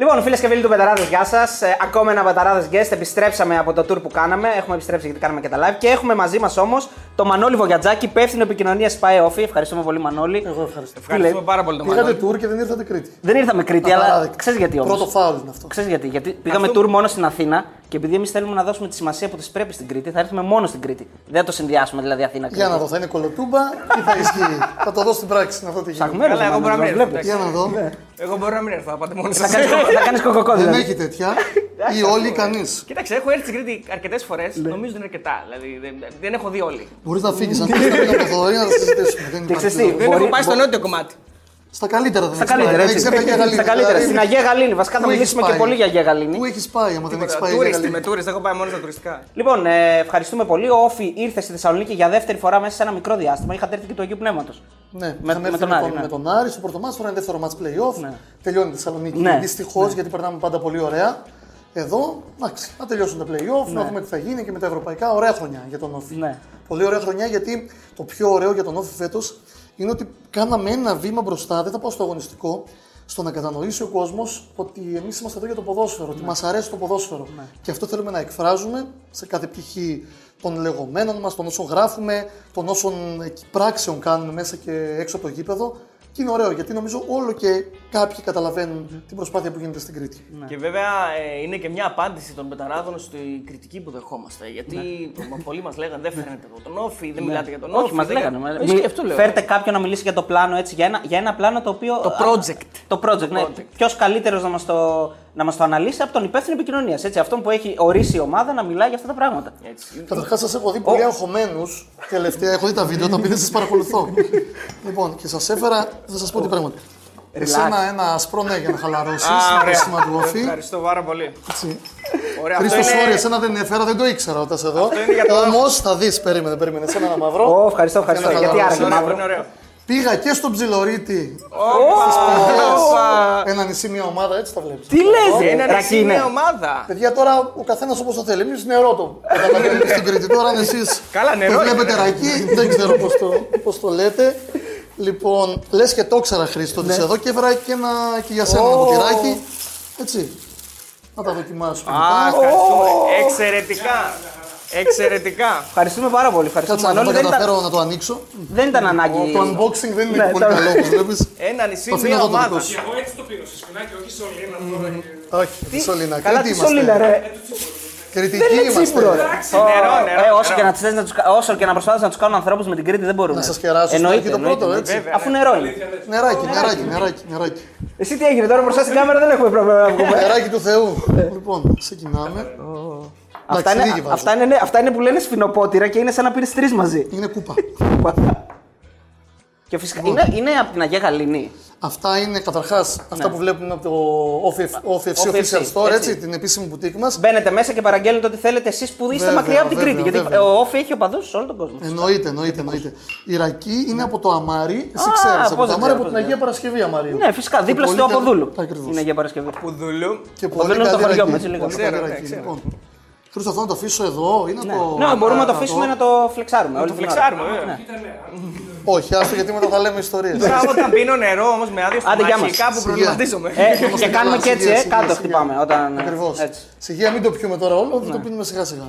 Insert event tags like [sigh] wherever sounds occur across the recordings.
Λοιπόν, φίλες και φίλοι του Πεταράδε, γεια σας. Ε, ακόμα ένα Πεταράδε Guest. Επιστρέψαμε από το tour που κάναμε. Έχουμε επιστρέψει γιατί κάναμε και τα live. Και έχουμε μαζί μας όμως το Μανώλη Βογιατζάκη, υπεύθυνο επικοινωνίας Spy Office. Ευχαριστούμε πολύ, Μανώλη. Εγώ ευχαριστώ. Ευχαριστούμε πάρα πολύ τον Πήγατε Μανώλη. tour και δεν ήρθατε Κρήτη. Δεν ήρθαμε Κρήτη, αλλά Απαράδεκτο. ξέρεις γιατί όμως. Πρώτο φάουλ είναι αυτό. Ξέρεις γιατί. Γιατί πήγαμε Αυτό- tour μόνο στην Αθήνα και επειδή εμείς θέλουμε να δώσουμε τη σημασία που της πρέπει στην Κρήτη, θα έρθουμε μόνο στην Κρήτη. Δεν θα το συνδυάσουμε δηλαδή Αθήνα Κρήτη. Για να δω, θα είναι κολοτούμπα ή θα ισχύει; θα το δω στην πράξη να δω τι γίνεται. Ψάχνουμε, ρε, Καλά, εγώ Μανώλη, μπορώ να μην μας έρθω. βλέπεις. Για να δω. Εγώ μπορώ να μην έρθω, θα πάτε μόνοι Θα σας. κάνεις κο- Θα κάνεις κοκοκό Δεν δηλαδή. έχει τέτοια. ή όλοι ή κανείς. Κοίταξε, έχω έρθει στην Κρήτη αρκετές φορές. Νομίζω είναι αρκετά. Δηλαδή δεν, δεν έχω δει όλοι. Μπορείς να φύγεις αν θέλεις να πει το Θοδωρή να τα συζητήσουμε. Δεν Και ξέρεις τι, υπάρχει. Δεν Μπορεί- έχω πάει στο μπο- νότιο κομμάτι. Στα καλύτερα δεν Στα έχεις πάει. καλύτερα, Δεν έτσι. έχεις έρθει Αγία Γαλήνη. Στα καλύτερα. Δηλαδή, Στην Αγία Γαλήνη. Βασικά θα πού έχεις μιλήσουμε και πάει; πολύ για Αγία Γαλήνη. Πού έχεις πάει, άμα δεν έχεις πάει. Αγία Τούριστη, Γαλήνη; με τούριστη, έχω πάει μόνος στα τουριστικά. Λοιπόν, ε, ευχαριστούμε πολύ. Ο Όφη ήρθε στη Θεσσαλονίκη για δεύτερη φορά μέσα σε ένα μικρό διάστημα. Είχατε έρθει και του Αγίου Πνεύματος. Ναι, Με- είχαμε με έρθει τον Άρη, λοιπόν ναι. με τον Άρη στο πρώτο μάτς, τώρα είναι δεύτερο μάτς play-off. Ναι. Τελειώνει η Θεσσαλονίκη. Ναι. Δυστυχώς γιατί περνάμε πάντα πολύ ωραία. Εδώ, εντάξει, να τελειώσουν τα play-off, να δούμε τι θα γίνει και με τα ευρωπαϊκά. Ωραία χρονιά για τον Όφη. Ναι. Πολύ ωραία χρονιά γιατί το πιο ωραίο για τον Όφη φέτος είναι ότι κάναμε ένα βήμα μπροστά. Δεν θα πάω στο αγωνιστικό. Στο να κατανοήσει ο κόσμος ότι εμείς είμαστε εδώ για το ποδόσφαιρο, ότι μας αρέσει το ποδόσφαιρο. Και αυτό θέλουμε να εκφράζουμε σε κάθε πτυχή των λεγόμενων μας, των όσων γράφουμε, των όσων πράξεων κάνουμε μέσα και έξω από το γήπεδο. Και είναι ωραίο γιατί νομίζω όλο και κάποιοι καταλαβαίνουν την προσπάθεια που γίνεται στην Κρήτη. Και βέβαια ε, είναι και μια απάντηση των πεταράδων στη κριτική που δεχόμαστε. Γιατί μα- πολλοί μας λέγανε δεν φέρνετε εδώ τον Όφη, δεν μιλάτε για τον Όφη. Όχι, μας δεν- λέγανε. Ε, Μη- και αυτό λέω. Φέρτε κάποιον να μιλήσει για το πλάνο έτσι, για ένα, για ένα πλάνο το οποίο. Το project. Το project, ναι. project. Ποιος καλύτερος να μας το, να μας το αναλύσει από τον υπεύθυνο επικοινωνίας. Αυτόν που έχει ορίσει η ομάδα να μιλάει για αυτά τα πράγματα. Έτσι. Καταρχάς, σας έχω δει πολύ αγχωμένους. Τελευταία έχω δει τα βίντεο τα οποία δεν σας παρακολουθώ. [laughs] λοιπόν, και σας έφερα, θα σας πω τι πράγματα. Εσένα ένα ασπρό ναι για να χαλαρώσεις. Α, Είναι το ωραία. σήμα του Όφη. Ευχαριστώ πάρα πολύ. Έτσι. Ωραία, αυτό Χρήστος, είναι- sorry, εσένα δεν έφερα, δεν το ήξερα όταν είσαι εδώ. είναι για το Όμως θα δεις, περίμενε, περίμενε. Εσένα ένα μαύρο. Ω, ευχαριστώ, ευχαριστώ. Ένα Γιατί χαλαρό, άραγε Ωραίο, μαύρο. Είναι ωραίο. Πήγα και στον Ψιλορίτη. Όπα! Ένα νησί, μια ομάδα, έτσι τα βλέπεις. Τι λες, Ένα νησί, Ρακίνε. μια ομάδα; Παιδιά, τώρα ο καθένας όπως το θέλει. Εμείς νερό το καταλαβαίνετε στην Κρήτη. Τώρα, αν εσείς Καλά, νερό το είναι. βλέπετε ρακί, δεν ξέρω πώς το, πώς το λέτε. Λοιπόν, λες και το ήξερα Χρήστο, Ναι. ότι εδώ και έβρα και, ένα, και για σένα ένα ποτηράκι. Έτσι. Να τα δοκιμάσουμε. Α, ευχαριστούμε. Εξαιρετικά. Εξαιρετικά. Ευχαριστούμε πάρα πολύ. Ευχαριστούμε. Κάτσε να Μανώλη, το δεν, ήταν, καταφέρω να το ανοίξω. δεν ήταν ανάγκη. Το unboxing δεν είναι Ναι, και πολύ το- καλό, όπως βλέπεις. Ένα νησί, Το αφήνω μια εδώ το ομάδα. δικός σου. Και εγώ έτσι το πήρα, σε σπινάκι, όχι σωλήνα τώρα. και- Όχι, τη Σολίνα. Καλά, Κρήτη τι σωλήνα, είμαστε. ρε. Κριτικοί Δεν είναι τσίπουρο, ρε. είμαστε. Νερό, νερό, Ε, όσο, νερό. και να, θες να τους, όσο και να προσπάθησαν να τους κάνουν ανθρώπους με την Κρήτη δεν μπορούν. Να σας κεράσω στο Εννοείται, αρχή το πρώτο, εννοείται, έτσι. εννοείται. Αφού νερό είναι. Νεράκι, νεράκι, νεράκι, νεράκι. Εσύ τι έγινε τώρα μπροστά στην κάμερα δεν έχουμε πρόβλημα να βγούμε. Νεράκι του Θεού. Λοιπόν, ξεκινάμε. Αυτά Εντάξει, είναι, λίγη βάζω. αυτά, είναι, ναι, αυτά είναι που λένε σφινοπότηρα και είναι σαν να πήρε τρεις μαζί. Είναι κούπα. και φυσικά είναι, είναι από την Αγία Γαλήνη. Αυτά είναι καταρχάς αυτά που βλέπουμε από το OFC OFC, Official Store, έτσι. έτσι, την επίσημη μπουτίκ μας. Μπαίνετε μέσα και παραγγέλνετε ό,τι θέλετε εσείς που είστε Βέβαια, μακριά από την βέβαια, Κρήτη. Γιατί βέβαια. ο Όφη έχει οπαδούς σε όλο τον κόσμο. Εννοείται, εννοείται, εννοείται. Η Ρακή είναι από το Αμάρι, εσύ Α, ξέρεις. πώς Από το δεν Αμάρι, ξέρω, από πώς την δεν Αγία Παρασκευή Αμαρίου. Ναι, φυσικά. Και Δίπλα πολύ στο καλή- Αποδούλου. Ακριβώς. Είναι για Παρασκευή. Πουδουλού. Και Αποδούλου είναι το καλή χωριό Ρακή. μου, έτσι λίγο. Πολύ Ξέρω, καλή ναι, Ρακή, ξέρω. λοιπόν. Χρήστο, αυτό να το αφήσω εδώ ή να το. Ναι, μπορούμε να το να αφήσουμε να το φλεξάρουμε. όλη Το την ώρα. φλεξάρουμε, βέβαια. Όχι, άστο γιατί μετά θα λέμε ιστορίες. Τώρα όταν πίνω νερό όμως με άδειο Άντε, γεια στομάχι, μας. κάπου Σιγά. προβληματίζομαι. Ε, και κάνουμε και έτσι, ε, κάτω χτυπάμε. Όταν... Ακριβώς. έτσι. Σιγά, μην το πιούμε τώρα όλο, Ναι. θα το πίνουμε σιγά σιγά.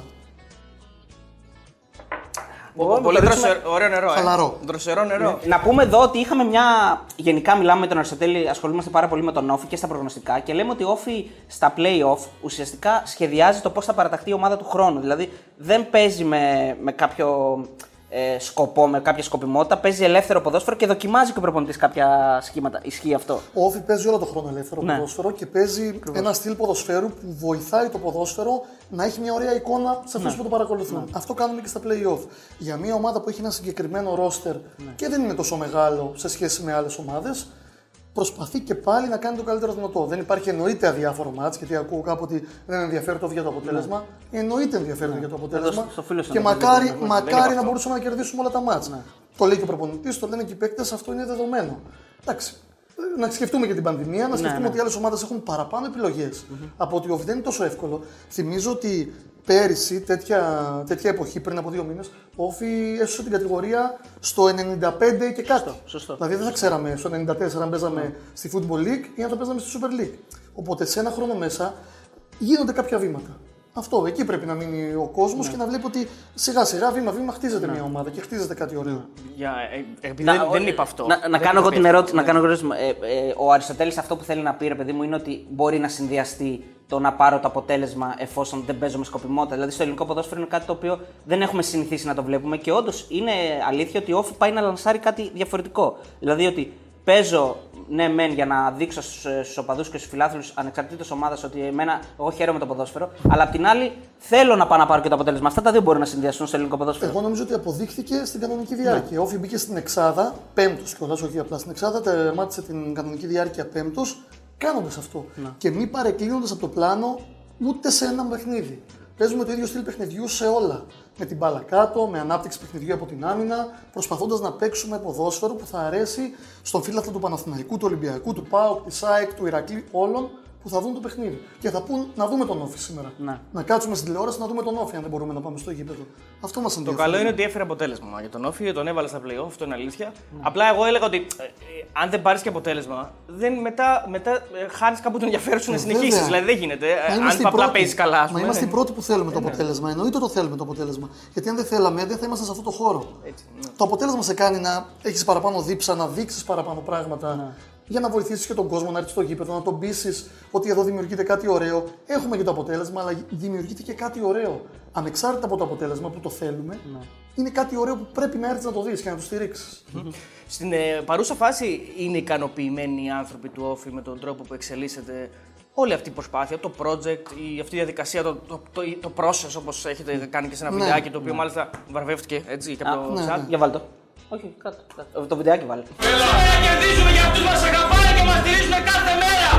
Μπορούμε Πολύ να το ρίξουμε- δροσερό- ωραίο νερό. ε. Χαλαρό. Δροσερό νερό. Να πούμε εδώ ότι είχαμε μια. Γενικά μιλάμε με τον Αριστοτέλη, ασχολούμαστε πάρα πολύ με τον Όφη και στα προγνωστικά και λέμε ότι ο Όφη στα playoff ουσιαστικά σχεδιάζει το πώς θα παραταχθεί η ομάδα του χρόνου. Δηλαδή δεν παίζει με, με κάποιο ε, σκοπό, με κάποια σκοπιμότητα, παίζει ελεύθερο ποδόσφαιρο και δοκιμάζει και ο προπονητής κάποια σχήματα. Ισχύει αυτό. Ο Όφη παίζει όλο το χρόνο ελεύθερο Ναι. ποδόσφαιρο και παίζει ένα στυλ ποδοσφαίρου που βοηθάει το ποδόσφαιρο να έχει μια ωραία εικόνα σε Ναι. αυτού που το παρακολουθούν. Αυτό κάνουμε και στα play-off. Για μια ομάδα που έχει ένα συγκεκριμένο ρόστερ Ναι. και δεν είναι τόσο μεγάλο σε σχέση με άλλες ομάδες, προσπαθεί και πάλι να κάνει το καλύτερο δυνατό. Δεν υπάρχει εννοείται αδιάφορο μάτς, γιατί ακούω κάπου ότι δεν ενδιαφέρει το για το αποτέλεσμα. Εννοείται ενδιαφέρει για το αποτέλεσμα. Ναι. στο φίλο σου και να το μακάρι, δείτε, ναι, μακάρι να μπορούσαμε να κερδίσουμε όλα τα μάτς. Το λέει και ο προπονητής, το λένε και οι παίκτες, αυτό είναι δεδομένο. Εντάξει. Να σκεφτούμε και την πανδημία, να σκεφτούμε ναι. ότι οι άλλες ομάδες έχουν παραπάνω επιλογές Από ότι ο Όφη δεν είναι τόσο εύκολο. Θυμίζω ότι πέρυσι, τέτοια, τέτοια εποχή, πριν από δύο μήνες, ο Όφη έσωσε την κατηγορία στο 95 και κάτω. Σωστό. Δηλαδή δεν θα ξέραμε στο 94 αν παίζαμε στη Football League ή αν θα παίζαμε στη Super League. Οπότε σε ένα χρόνο μέσα γίνονται κάποια βήματα. Αυτό, εκεί πρέπει να μείνει ο κόσμος και να βλέπει ότι σιγά σιγά βήμα βήμα χτίζεται μια ομάδα και χτίζεται κάτι ωραίο. Για, ε, επειδή Να- δεν, δεν ε, είπα αυτό. Να, να Δεν κάνω το εγώ την είπα. ερώτηση. Να κάνω εγώ ερώτηση. Ε, ε, ο Αριστοτέλης αυτό που θέλει να πει, ρε παιδί μου, είναι ότι μπορεί να συνδυαστεί το να πάρω το αποτέλεσμα εφόσον δεν παίζω με σκοπιμότητα. Δηλαδή στο ελληνικό ποδόσφαιρο είναι κάτι το οποίο δεν έχουμε συνηθίσει να το βλέπουμε και όντως είναι αλήθεια ότι ο Όφη πάει να λανσάρει κάτι διαφορετικό. Δηλαδή ότι παίζω ναι, μεν για να δείξω στους οπαδούς και στους φιλάθλους ανεξαρτήτως ομάδας ότι εμένα, εγώ χαίρομαι το ποδόσφαιρο, αλλά απ' την άλλη θέλω να πάω να πάρω και το αποτέλεσμα. Αυτά τα δύο μπορούν να συνδυαστούν στο ελληνικό ποδόσφαιρο. Εγώ νομίζω ότι αποδείχθηκε στην κανονική διάρκεια. Ο Όφη μπήκε στην Εξάδα, πέμπτος κιόλας, όχι απλά στην Εξάδα, τερμάτισε την κανονική διάρκεια πέμπτος, κάνοντας αυτό. Και μη παρεκκλίνοντας από το πλάνο ούτε σε ένα παιχνίδι. Παίζουμε το ίδιο στυλ παιχνιδιού σε όλα. Με την μπάλα κάτω, με ανάπτυξη παιχνιδιού από την άμυνα, προσπαθώντας να παίξουμε ποδόσφαιρο που θα αρέσει στον φίλαθλο του Παναθηναϊκού, του Ολυμπιακού, του ΠΑΟΚ, της ΑΕΚ, του Ηρακλή, όλων που θα δουν το παιχνίδι. Και θα πούν να δούμε τον Όφη σήμερα. Ναι. Να κάτσουμε στην τηλεόραση να δούμε τον Όφη, αν δεν μπορούμε να πάμε στο γήπεδο. Αυτό μας Το ενδιαφέρει. καλό είναι ότι έφερε αποτέλεσμα για τον Όφη, τον έβαλε στα playoff, αυτό είναι αλήθεια. Απλά εγώ έλεγα ότι ε, ε, αν δεν πάρεις και αποτέλεσμα, δεν μετά, μετά ε, χάνεις κάπου το ενδιαφέρον σου να συνεχίσεις. βέβαια. Δηλαδή δεν γίνεται. Ε, Μα αν είμαστε οι απλά πρώτοι. παίζεις καλά, ας Μα πούμε. είμαστε οι ναι. πρώτοι που θέλουμε το αποτέλεσμα. Εννοείται το θέλουμε το αποτέλεσμα. Γιατί αν δεν θέλαμε, δεν θα ήμασταν σε αυτό το χώρο. Έτσι, ναι. Το αποτέλεσμα σε κάνει να έχεις παραπάνω δίψα, να δείξεις παραπάνω πράγματα. Για να βοηθήσεις και τον κόσμο να έρθει στο γήπεδο, να τον πείσεις ότι εδώ δημιουργείται κάτι ωραίο. Έχουμε και το αποτέλεσμα, αλλά δημιουργείται και κάτι ωραίο. Ανεξάρτητα από το αποτέλεσμα που το θέλουμε, είναι κάτι ωραίο που πρέπει να έρθει να το δεις και να το στηρίξεις. Στην ε, παρούσα φάση είναι ικανοποιημένοι οι άνθρωποι του Όφη με τον τρόπο που εξελίσσεται όλη αυτή η προσπάθεια, το project, η, αυτή η διαδικασία, το, το, το, το process όπως έχετε κάνει και σε ένα Ναι. βιντεάκι το οποίο μάλιστα βραβεύτηκε έτσι και από το ναι, chat. ναι. Για βάλ το. Όχι, κάτω. κάτω. Το βιντεάκι βάλε. Πάμε να κερδίσουμε για αυτούς μας αγαπάνε και μας στηρίζουν κάθε μέρα.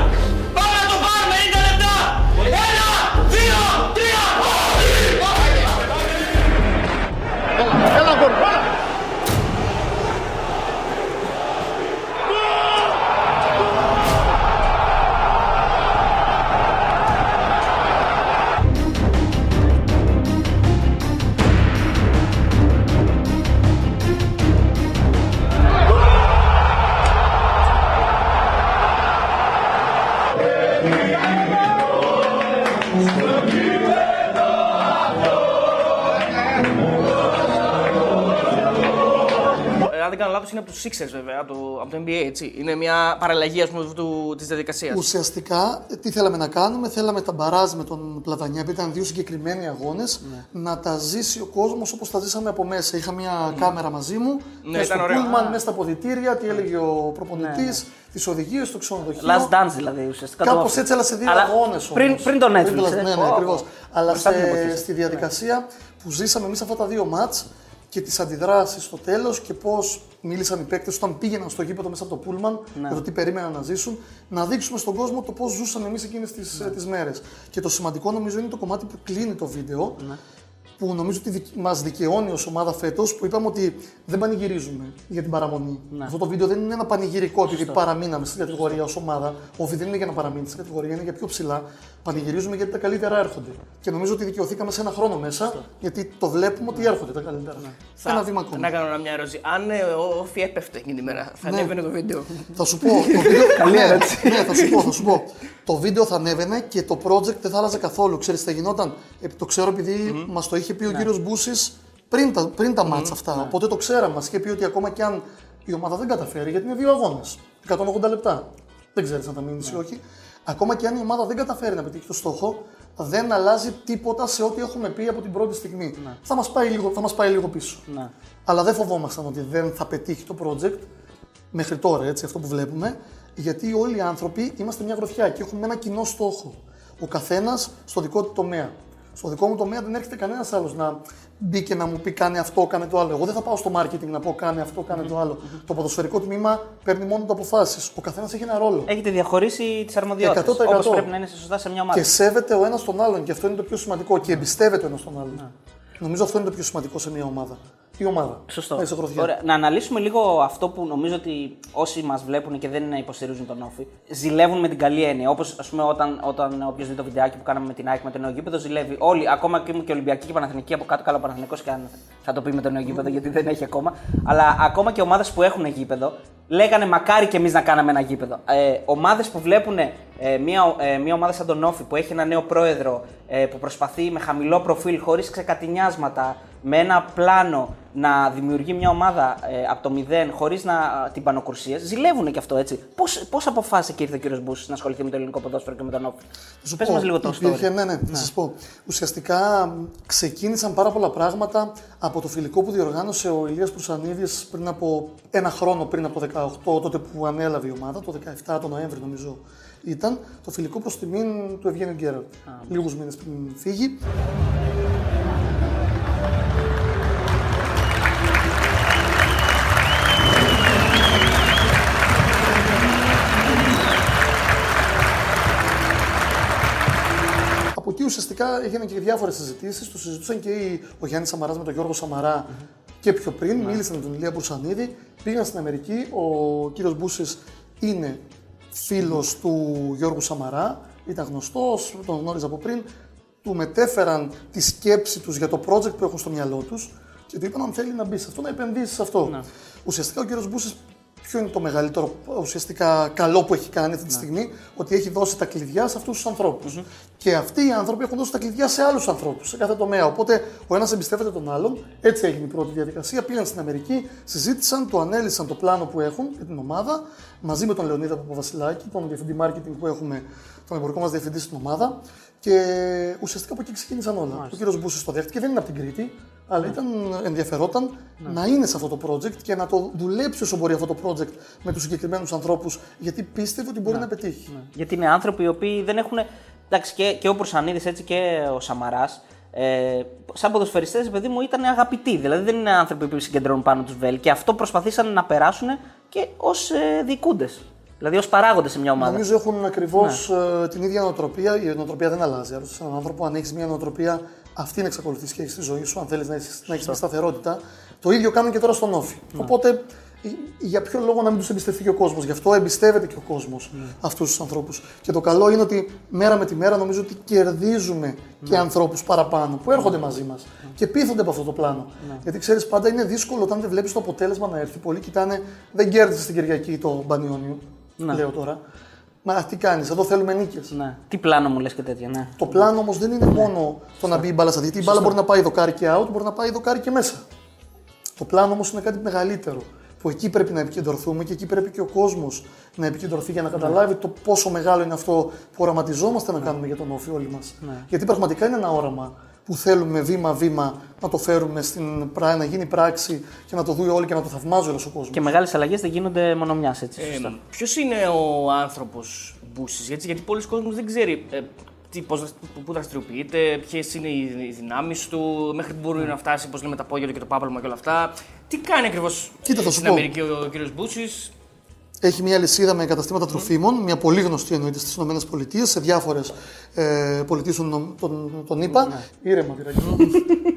Πάμε να το πάρουμε 90 λεπτά. Ένα, δύο, τρία. Ε, αν δεν κάνω λάθος, είναι από τους Sixers βέβαια, από το, από το NBA, έτσι. Είναι μια παραλλαγή, ας πούμε, του, της διαδικασίας. Ουσιαστικά, ε, τι θέλαμε να κάνουμε, θέλαμε τα μπαράζ με τον Πλατανιά, επειδή ήταν δύο συγκεκριμένοι αγώνες, Ναι. να τα ζήσει ο κόσμος όπως τα ζήσαμε από μέσα. Είχα μια κάμερα μαζί μου, Ναι, μέσα στο ήταν ωραίο. πούλμαν, μέσα στα ποδητήρια, τι έλεγε ο προπονητής, Ναι, τις οδηγίες, το ξενοδοχείο. Last dance δηλαδή ουσιαστικά. το Κάπως όφη. έτσι, αλλά σε δύο Αλλά αγώνες Πριν, πριν το Netflix. ναι, ε. ναι, Πω, ακριβώς. πω. Αλλά Μπροστά την σε, εποχή. στη διαδικασία που ζήσαμε εμείς αυτά τα δύο μάτς και τις αντιδράσεις στο τέλος και πώς μίλησαν οι παίκτες όταν πήγαιναν στο γήπεδο μέσα από το Πούλμαν Ναι. για το τι περίμεναν να ζήσουν, να δείξουμε στον κόσμο το πώς ζούσαν εμείς εκείνες τις Ναι. τις μέρες. Και το σημαντικό νομίζω είναι το κομμάτι που κλείνει το βίντεο. Ναι. Που νομίζω ότι μας δικαιώνει ως ομάδα φέτος που είπαμε ότι δεν πανηγυρίζουμε για την παραμονή. Ναι. Αυτό το βίντεο δεν είναι ένα πανηγυρικό επειδή παραμείναμε στην κατηγορία ως ομάδα. Όχι, δεν είναι για να παραμείνει στην κατηγορία, είναι για πιο ψηλά. Πανηγυρίζουμε γιατί τα καλύτερα έρχονται. Και νομίζω ότι δικαιωθήκαμε σε ένα χρόνο μέσα, γιατί το βλέπουμε ότι έρχονται τα καλύτερα. Ένα βήμα ακόμα. Να κάνω μια ερώτηση. Αν ε, ο Όφη έπεφτε εκείνη τη μέρα, θα Ναι. ανέβαινε το βίντεο; Θα σου πω. Το βίντεο... [laughs] ναι, ναι, θα σου πω, θα σου πω. Το βίντεο θα ανέβαινε και το project δεν θα άλλαζε καθόλου. Ξέρεις τι θα γινόταν. Ε, το ξέρω επειδή μας το είχε πει ο κύριος Μπούσης πριν τα, πριν τα μάτσα αυτά. Οπότε το ξέραμε. Μας είχε πει ότι ακόμα και αν η ομάδα δεν καταφέρει, γιατί είναι δύο αγώνες, 180 λεπτά. Δεν ξέρεις αν θα μείνει ή όχι. Ακόμα και αν η ομάδα δεν καταφέρει να πετύχει το στόχο, δεν αλλάζει τίποτα σε ό,τι έχουμε πει από την πρώτη στιγμή. Θα, μας πάει λίγο, θα μας πάει λίγο πίσω. Ναι. Αλλά δεν φοβόμασταν ότι δεν θα πετύχει το project μέχρι τώρα, έτσι, αυτό που βλέπουμε, γιατί όλοι οι άνθρωποι είμαστε μια γροθιά και έχουμε ένα κοινό στόχο. Ο καθένας στο δικό του τομέα. Στο δικό μου τομέα δεν έρχεται κανένας άλλος να μπει και να μου πει κάνει αυτό, κάνε το άλλο. Εγώ δεν θα πάω στο marketing να πω κάνε αυτό, κάνε το άλλο. Το ποδοσφαιρικό τμήμα παίρνει μόνο το αποφάσεις. Ο καθένας έχει ένα ρόλο. Έχετε διαχωρίσει τις αρμοδιότητες. 100%. Όπω πρέπει να είναι σωστά σε μια ομάδα. Και σέβεται ο ένας τον άλλον και αυτό είναι το πιο σημαντικό. Και εμπιστεύεται ο ένας τον άλλον. Νομίζω αυτό είναι το πιο σημαντικό σε μια ομάδα. Η ομάδα. Σωστό. Να είσαι γροθιά. Ωραία. Να αναλύσουμε λίγο αυτό που νομίζω ότι όσοι μας βλέπουν και δεν υποστηρίζουν τον Όφη, ζηλεύουν με την καλή έννοια. Όπως ας πούμε όταν, όταν όποιος δει το βιντεάκι που κάναμε με την ΑΕΚ με το νέο γήπεδο, ζηλεύει. Όλοι, ακόμα και ήμουν και Ολυμπιακή και Παναθηνική από κάτω, καλά ο Παναθηνικός και αν θα το πει με το νέο γήπεδο γιατί δεν έχει ακόμα. Αλλά ακόμα και ομάδες που έχουν γήπεδο, λέγανε μακάρι και εμείς να κάναμε ένα γήπεδο. Ε, ομάδες που βλέπουν ε, μια, ε, μια ομάδα σαν τον Όφη που έχει ένα νέο πρόεδρο ε, που προσπαθεί με χαμηλό προφίλ, χωρίς ξεκατηνιάσματα, με ένα πλάνο να δημιουργεί μια ομάδα ε, από το μηδέν χωρίς την πανοκρουσία, ζηλεύουν και αυτό έτσι. Πώς αποφάσισε και ήρθε ο κύριος Μπούση να ασχοληθεί με το ελληνικό ποδόσφαιρο και με τον Όφη. σου Πες πω, μα λίγο το υπήρχε, story. Ναι, ναι, θα σας πω. Ουσιαστικά μ, ξεκίνησαν πάρα πολλά πράγματα από το φιλικό που διοργάνωσε ο Ηλίας Προυσανίδης πριν από ένα χρόνο πριν από το 18, τότε που ανέλαβε η ομάδα, το 17, το Νοέμβρη νομίζω ήταν, το φιλικό προς τιμήν του Ευγένιου Γκέραλτ. Λίγους μήνες πριν φύγει. Εκεί ουσιαστικά έγιναν και διάφορες συζητήσεις. Το συζητούσαν και οι- ο Γιάννης Σαμαράς με τον Γιώργο Σαμαρά και πιο πριν. Μίλησαν με τον Ηλία Μπουρσανίδη. Πήγαν στην Αμερική. Ο κύριος Μπούσης είναι φίλος του Γιώργου Σαμαρά. Ήταν γνωστός, τον γνώριζα από πριν. Του μετέφεραν τη σκέψη τους για το project που έχουν στο μυαλό τους και του είπαν αν θέλει να μπει σε αυτό, να επενδύσεις σε αυτό. Ουσιαστικά ο κύριος Μπούσης Ποιο είναι το μεγαλύτερο ουσιαστικά καλό που έχει κάνει αυτή τη στιγμή, ότι έχει δώσει τα κλειδιά σε αυτούς τους ανθρωπου Και αυτοί οι άνθρωποι έχουν δώσει τα κλειδιά σε άλλους ανθρώπους, σε κάθε τομέα. Οπότε ο ένας εμπιστεύεται τον άλλον. Έτσι έγινε η πρώτη διαδικασία. Πήγαν στην Αμερική, συζήτησαν, του ανέλησαν το πλάνο που έχουν για την ομάδα, μαζί με τον Λεωνίδα Παπαβασιλάκη, τον διευθυντή marketing που έχουμε, τον εμπορικό μας διευθυντή στην ομάδα. Και ουσιαστικά από εκεί ξεκίνησαν όλα. Ο κύριος Μπούσης το δέχτηκε, δεν είναι από την Κρήτη, αλλά ήταν, ενδιαφερόταν να είναι σε αυτό το project και να το δουλέψει όσο μπορεί αυτό το project με τους συγκεκριμένους ανθρώπους, γιατί πίστευε ότι μπορεί να πετύχει. Γιατί είναι άνθρωποι οι οποίοι δεν έχουν. Εντάξει, και, και ο Προσανίδη έτσι και ο Σαμαράς. Ε, σαν ποδοσφαιριστές, παιδί μου, ήταν αγαπητοί. Δηλαδή δεν είναι άνθρωποι που συγκεντρώνουν πάνω τους βέλη. Και αυτό προσπαθήσαν να περάσουν και ως ε, διοικούντες. Δηλαδή ως παράγοντες σε μια ομάδα. Νομίζω έχουν ακριβώς την ίδια νοοτροπία. Η νοοτροπία δεν αλλάζει. Άρα, σε έναν άνθρωπο, αν έχεις μια νοοτροπία, αυτή να εξακολουθείς και έχεις στη ζωή σου, αν θέλεις να έχεις να έχεις μια σταθερότητα. Το ίδιο κάνουν και τώρα στον Όφη. Οπότε, ε, για ποιο λόγο να μην τους εμπιστευτεί και ο κόσμος; Γι' αυτό εμπιστεύεται και ο κόσμος αυτούς τους ανθρώπους. Και το καλό είναι ότι μέρα με τη μέρα νομίζω ότι κερδίζουμε και ανθρώπους παραπάνω που έρχονται μαζί μας και πείθονται από αυτό το πλάνο. Γιατί ξέρεις, πάντα είναι δύσκολο όταν δεν βλέπεις το αποτέλεσμα να έρθει. Πολλοί κοιτάνε, δεν κέρδισε την Κυριακή το Μπανιόνιο. Λέω τώρα. Μα τι κάνεις, εδώ θέλουμε νίκες. Ναι. Τι πλάνο μου λες και τέτοια, ναι. Το πλάνο όμως δεν είναι μόνο το να μπει η μπάλα στα δίκτυα. Η μπάλα μπορεί να πάει δοκάρι και out, μπορεί να πάει δοκάρι και μέσα. Το πλάνο όμως είναι κάτι μεγαλύτερο. Που εκεί πρέπει να επικεντρωθούμε και εκεί πρέπει και ο κόσμος να επικεντρωθεί για να καταλάβει το πόσο μεγάλο είναι αυτό που οραματιζόμαστε να κάνουμε για τον όφη όλοι μας. Γιατί πραγματικά είναι ένα όραμα που θέλουμε βήμα-βήμα να το φέρουμε στην πρά- να γίνει πράξη και να το δούμε όλοι και να το θαυμάζει όλος ο κόσμος. Και μεγάλες αλλαγές δεν γίνονται μόνο μιας έτσι. Ε, σωστά. Ποιος είναι ο άνθρωπος Μπούσης, γιατί, γιατί πολλοί κόσμοι δεν ξέρει ε, τι, πώς, δρασ- πού δραστηριοποιείται, ποιες είναι οι, οι δυνάμεις του, μέχρι που μπορεί να φτάσει, πώς λέμε, τα απόγευμα και το πάπαλμα και όλα αυτά. Τι κάνει ακριβώς Κοίτα, θα σου στην πω. Αμερική ο, ο κ. Μπούση. Έχει μια λυσίδα με καταστήματα τροφίμων, μια πολύ γνωστή εννοείται στις ΗΠΑ, σε διάφορες ε, πολιτείες των, των, των ΗΠΑ. Ήρεμα, πειραγή.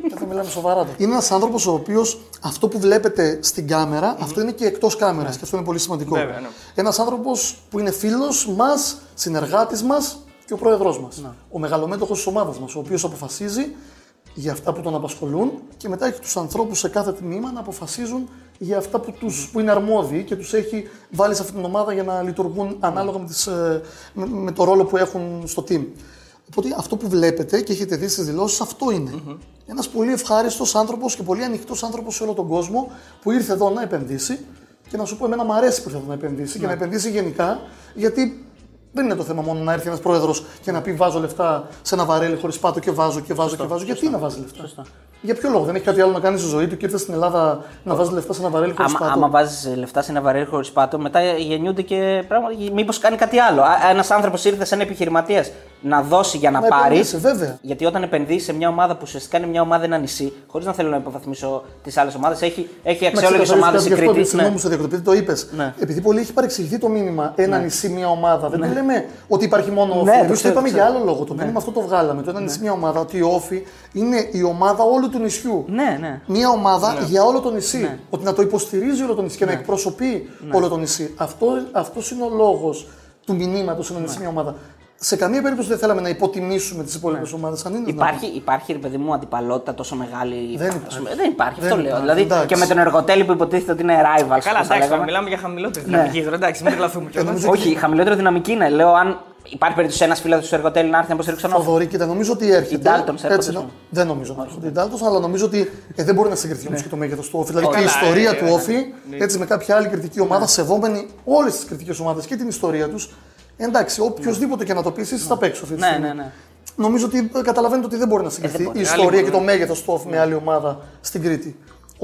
Και θα μιλάμε σοβαρά τώρα. Είναι ένας άνθρωπος ο οποίος αυτό που βλέπετε στην κάμερα, αυτό είναι και εκτός κάμερας και αυτό είναι πολύ σημαντικό. Βέβαια, ναι. Ένας άνθρωπος που είναι φίλος μας, συνεργάτης μας και ο πρόεδρός μας. Ο μεγαλομέτωχος της ομάδας μας, ο οποίος αποφασίζει για αυτά που τον απασχολούν και μετά έχει τους ανθρώπους σε κάθε τμήμα να αποφασίζουν για αυτά που, τους, που είναι αρμόδιοι και τους έχει βάλει σε αυτή την ομάδα για να λειτουργούν ανάλογα με, τις, ε, με, με το ρόλο που έχουν στο team. Οπότε αυτό που βλέπετε και έχετε δει στις δηλώσεις αυτό είναι. Ένας πολύ ευχάριστος άνθρωπος και πολύ ανοιχτός άνθρωπος σε όλο τον κόσμο που ήρθε εδώ να επενδύσει και να σου πω εμένα μου αρέσει που ήρθε εδώ να επενδύσει και να επενδύσει γενικά γιατί δεν είναι το θέμα μόνο να έρθει ένας πρόεδρος και να πει βάζω λεφτά σε ένα βαρέλι χωρίς πάτο και βάζω και βάζω και βάζω. Γιατί να βάζει λεφτά; Για ποιο λόγο, δεν έχει κάτι άλλο να κάνει στη ζωή του και ήρθε στην Ελλάδα να βάζει λεφτά σε ένα βαρέλι χωρίς Άμα, πάτο; άμα βάζεις λεφτά σε ένα βαρέλι χωρίς πάτο, μετά γεννιούνται και πράγματα. Μήπως κάνει κάτι άλλο. Ένας άνθρωπος ήρθε σαν επιχειρηματίας να δώσει για να, Να πάρει. επενδύσει, βέβαια. Γιατί όταν επενδύσει σε μια ομάδα που ουσιαστικά είναι μια ομάδα ένα νησί, χωρίς να θέλω να υποβαθμίσω τις άλλες ομάδες, έχει, έχει αξιόλογες ομάδες η Κρήτη. Ναι. Συγγνώμη, στο διακοπή, το είπες. Ναι. Επειδή πολύ έχει παρεξηγηθεί το μήνυμα ένα νησί, μια ομάδα. Δεν το λέμε ότι υπάρχει μόνο Ναι, όφη. το Εμείς το ξέρω, είπαμε το για ξέρω. άλλο λόγο. Το μήνυμα αυτό το βγάλαμε. Το ένα νησί, μια ομάδα. Ότι η όφη είναι η ομάδα όλου του νησιού. Ναι, ναι. Μια ομάδα για όλο το νησί. Ότι να το υποστηρίζει όλο το νησί και να εκπροσωπεί όλο το νησί. Αυτό αυτός είναι ο λόγος του μηνύματος ένα νησί, μια ομάδα. Σε καμία περίπτωση δεν θέλαμε να υποτιμήσουμε τις υπόλοιπες ομάδες. Αν είναι Υπάρχει, υπάρχει ρε παιδί μου, αντιπαλότητα τόσο μεγάλη. Δεν ας υπάρχει. πούμε, δεν υπάρχει, Δεν αυτό λέω. υπάρχει, Δηλαδή εντάξει. και με τον εργοτέλη που υποτίθεται ότι είναι rivals. Καλά, πώς θα εντάξει, τώρα λέγαμε. μιλάμε για χαμηλότερη δυναμική τώρα. Εντάξει, μην τρελαθούμε κιόλα. νομίζω- Όχι, η χαμηλότερη δυναμική είναι. Λέω αν υπάρχει περίπτωση ένας φίλος του εργοτέλη να έρθει να υποστηρίξει τον Όφη. Θοδωρή, κοίτα, νομίζω ότι έρχεται. Οι Daltons έρχονται, Έτσι, ας νο- πούμε. δεν νομίζω να έρχονται οι Daltons, αλλά νομίζω ότι ε, δεν μπορεί να συγκριθεί όμως και το μέγεθος του Όφη. Δηλαδή και η Καλά, ιστορία ε, του ε, Όφη, έτσι με κάποια άλλη κριτική ομάδα, σεβόμενη όλες τις κριτικές ομάδες και την ιστορία τους. Εντάξει, οποιοδήποτε και να το πεις, εσύ θα παίξει αυτή τη Ναι, στιγμή. ναι, ναι. Νομίζω ότι ε, καταλαβαίνετε ότι δεν μπορεί να συγκριθεί μπορεί. η ιστορία και το μέγεθος του Όφη με άλλη ομάδα στην Κρήτη.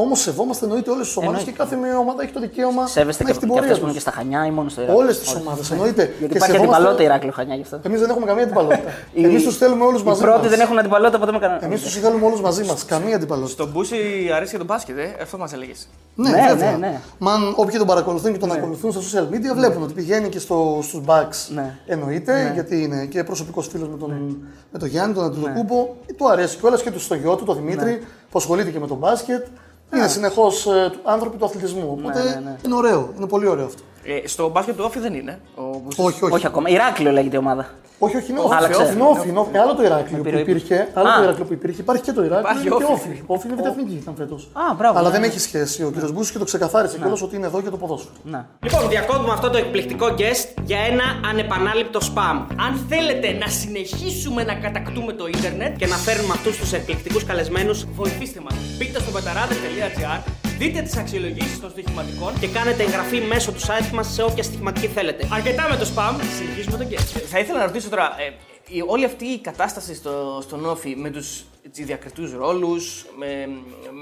Όμως σεβόμαστε εννοείται όλες τις ομάδες και κάθε μία ομάδα έχει το δικαίωμα Σέβεστε να και, έχει την και πορεία αυτές που είναι του. και στα Χανιά ή μόνο στο Ηράκλειο. Όλες τις ομάδες εννοείται. Γιατί Και υπάρχει σεβόμαστε- αντιπαλότητα Ηράκλειο Χανιά γι' αυτό. Εμείς δεν έχουμε καμία [laughs] αντιπαλότητα. Οι- Εμείς τους θέλουμε όλους μαζί. Οι πρώτοι μας. δεν έχουν αντιπαλότητα ποτέ με κανένα. Εμείς τους θέλουμε όλους μαζί μας. Καμία αντιπαλότητα. Στον Μπούση αρέσει και το μπάσκετ, ε. αυτό μας έλεγες. Ναι, Ναι, βέβαια. ναι, ναι. Μα αν όποιοι τον παρακολουθούν και τον ακολουθούν στα social media βλέπουν ότι πηγαίνει και στο, στους Bucks. Ναι. Εννοείται, γιατί είναι και προσωπικός φίλος με τον, με τον Γιάννη, τον Αντιλοκούμπο. Του αρέσει κιόλας και του στο γιο του, τον Δημήτρη, που ασχολείται και με τον μπάσκετ. Είναι συνεχώς άνθρωποι του αθλητισμού. Οπότε ναι, ναι. είναι ωραίο, είναι πολύ ωραίο αυτό. Ε, στο μπάσκετ του Όφη δεν είναι. Ο Μπούσης. Όχι, όχι. Όχι ακόμα. Ηράκλειο λέγεται η ομάδα. Όχι, όχι, είναι όφη. Άλλαξε. Είναι όφη, είναι όφη. Άλλο το Ηράκλειο που επιρροή. υπήρχε. Άλλο Α. το Ηράκλειο που υπήρχε. Υπάρχει και το Ηράκλειο. Υπάρχει είναι και όφη. όφη. Όφη είναι βιτεθνική ήταν φέτος. Α, μπράβο. Αλλά ναι, δεν ναι. έχει σχέση. Ο κ. Μπούσης και το ξεκαθάρισε κιόλας ότι είναι εδώ για το ποδόσφαιρο. Ναι. Λοιπόν, διακόπτουμε αυτό το εκπληκτικό guest για ένα ανεπανάληπτο spam. Αν θέλετε να συνεχίσουμε να κατακτούμε το ίντερνετ, Και να φέρνουμε αυτούς τους εκπληκτικούς καλεσμένους βοηθήστε μας. Μπείτε στο πεταράδε.gr, δείτε τις αξιολογήσεις των στοιχηματικών και κάνετε εγγραφή μέσω του site μας σε όποια στοιχηματική θέλετε. Αρκετά με το spam, συνεχίζουμε τον guest. Θα ήθελα να ρωτήσω τώρα, ε, η- όλη αυτή η κατάσταση στο, στον Όφη με τους έτσι, διακριτούς ρόλους, με,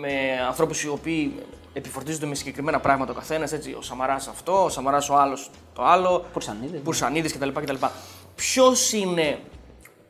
με ανθρώπους οι οποίοι επιφορτίζονται με συγκεκριμένα πράγματα ο καθένας, έτσι, ο Σαμαράς αυτό, ο Σαμαράς ο άλλος το άλλο, Πουρσανίδης. Πουρσανίδης κτλ. κτλ. Ποιος είναι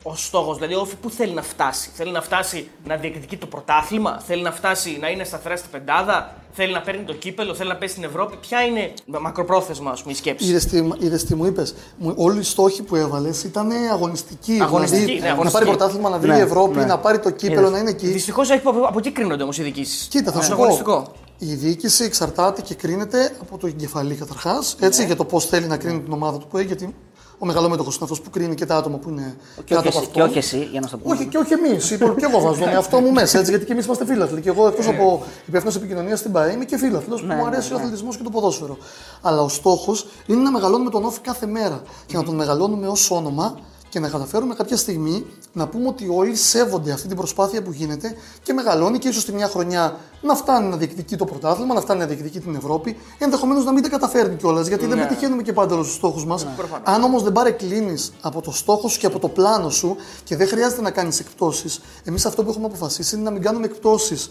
ο στόχος, δηλαδή ο Όφη που θέλει να φτάσει. Θέλει να φτάσει να διεκδικεί το πρωτάθλημα, θέλει να φτάσει να είναι σταθερά στην πεντάδα, θέλει να παίρνει το κύπελο, θέλει να πέσει στην Ευρώπη. Ποια είναι μακροπρόθεσμα, ας πούμε, η σκέψη; Είδες τι, είδες τι μου είπες; Όλοι οι στόχοι που έβαλες ήταν αγωνιστικοί. Αγωνιστικοί, δηλαδή, ναι, να αγωνιστικοί. πάρει πρωτάθλημα, να βρει Ναι, Ευρώπη, ναι. να πάρει το κύπελο, να είναι εκεί. Δυστυχώς από, από εκεί κρίνονται όμως οι διοικήσεις. Κοίτα, θα σου πω. αγωνιστικό. Η διοίκηση εξαρτάται και κρίνεται από το εγκεφαλή καταρχάς. Έτσι, για το πώς θέλει να κρίνει την ομάδα του που έχει. Γιατί ο μεγαλόμετωχο είναι αυτός που κρίνει και τα άτομα που είναι Και κάτω όχι, από εσύ, και αυτόν. όχι εσύ, για να σου το πούμε. Όχι, και όχι εμείς. Και εγώ βάζω τον εαυτό μου μέσα. Έτσι, γιατί και εμείς είμαστε φίλαθλοι. Και εγώ εκτός από υπεύθυνος επικοινωνίας στην ΠαΕ είμαι και φίλαθλος που μου αρέσει ο αθλητισμός και το ποδόσφαιρο. Αλλά ο στόχος είναι να μεγαλώνουμε τον όφη κάθε μέρα και να τον μεγαλώνουμε ως όνομα και να καταφέρουμε κάποια στιγμή να πούμε ότι όλοι σέβονται αυτή την προσπάθεια που γίνεται και μεγαλώνει και ίσως τη μια χρονιά να φτάνει να διεκδικεί το πρωτάθλημα, να φτάνει να διεκδικεί την Ευρώπη, ενδεχομένως να μην τα καταφέρνει κιόλας γιατί δεν πετυχαίνουμε και πάντα όλους τους στόχους μας. Αν όμως δεν παρεκκλίνεις από το στόχο σου και από το πλάνο σου και δεν χρειάζεται να κάνεις εκπτώσεις, εμείς αυτό που έχουμε αποφασίσει είναι να μην κάνουμε εκπτώσεις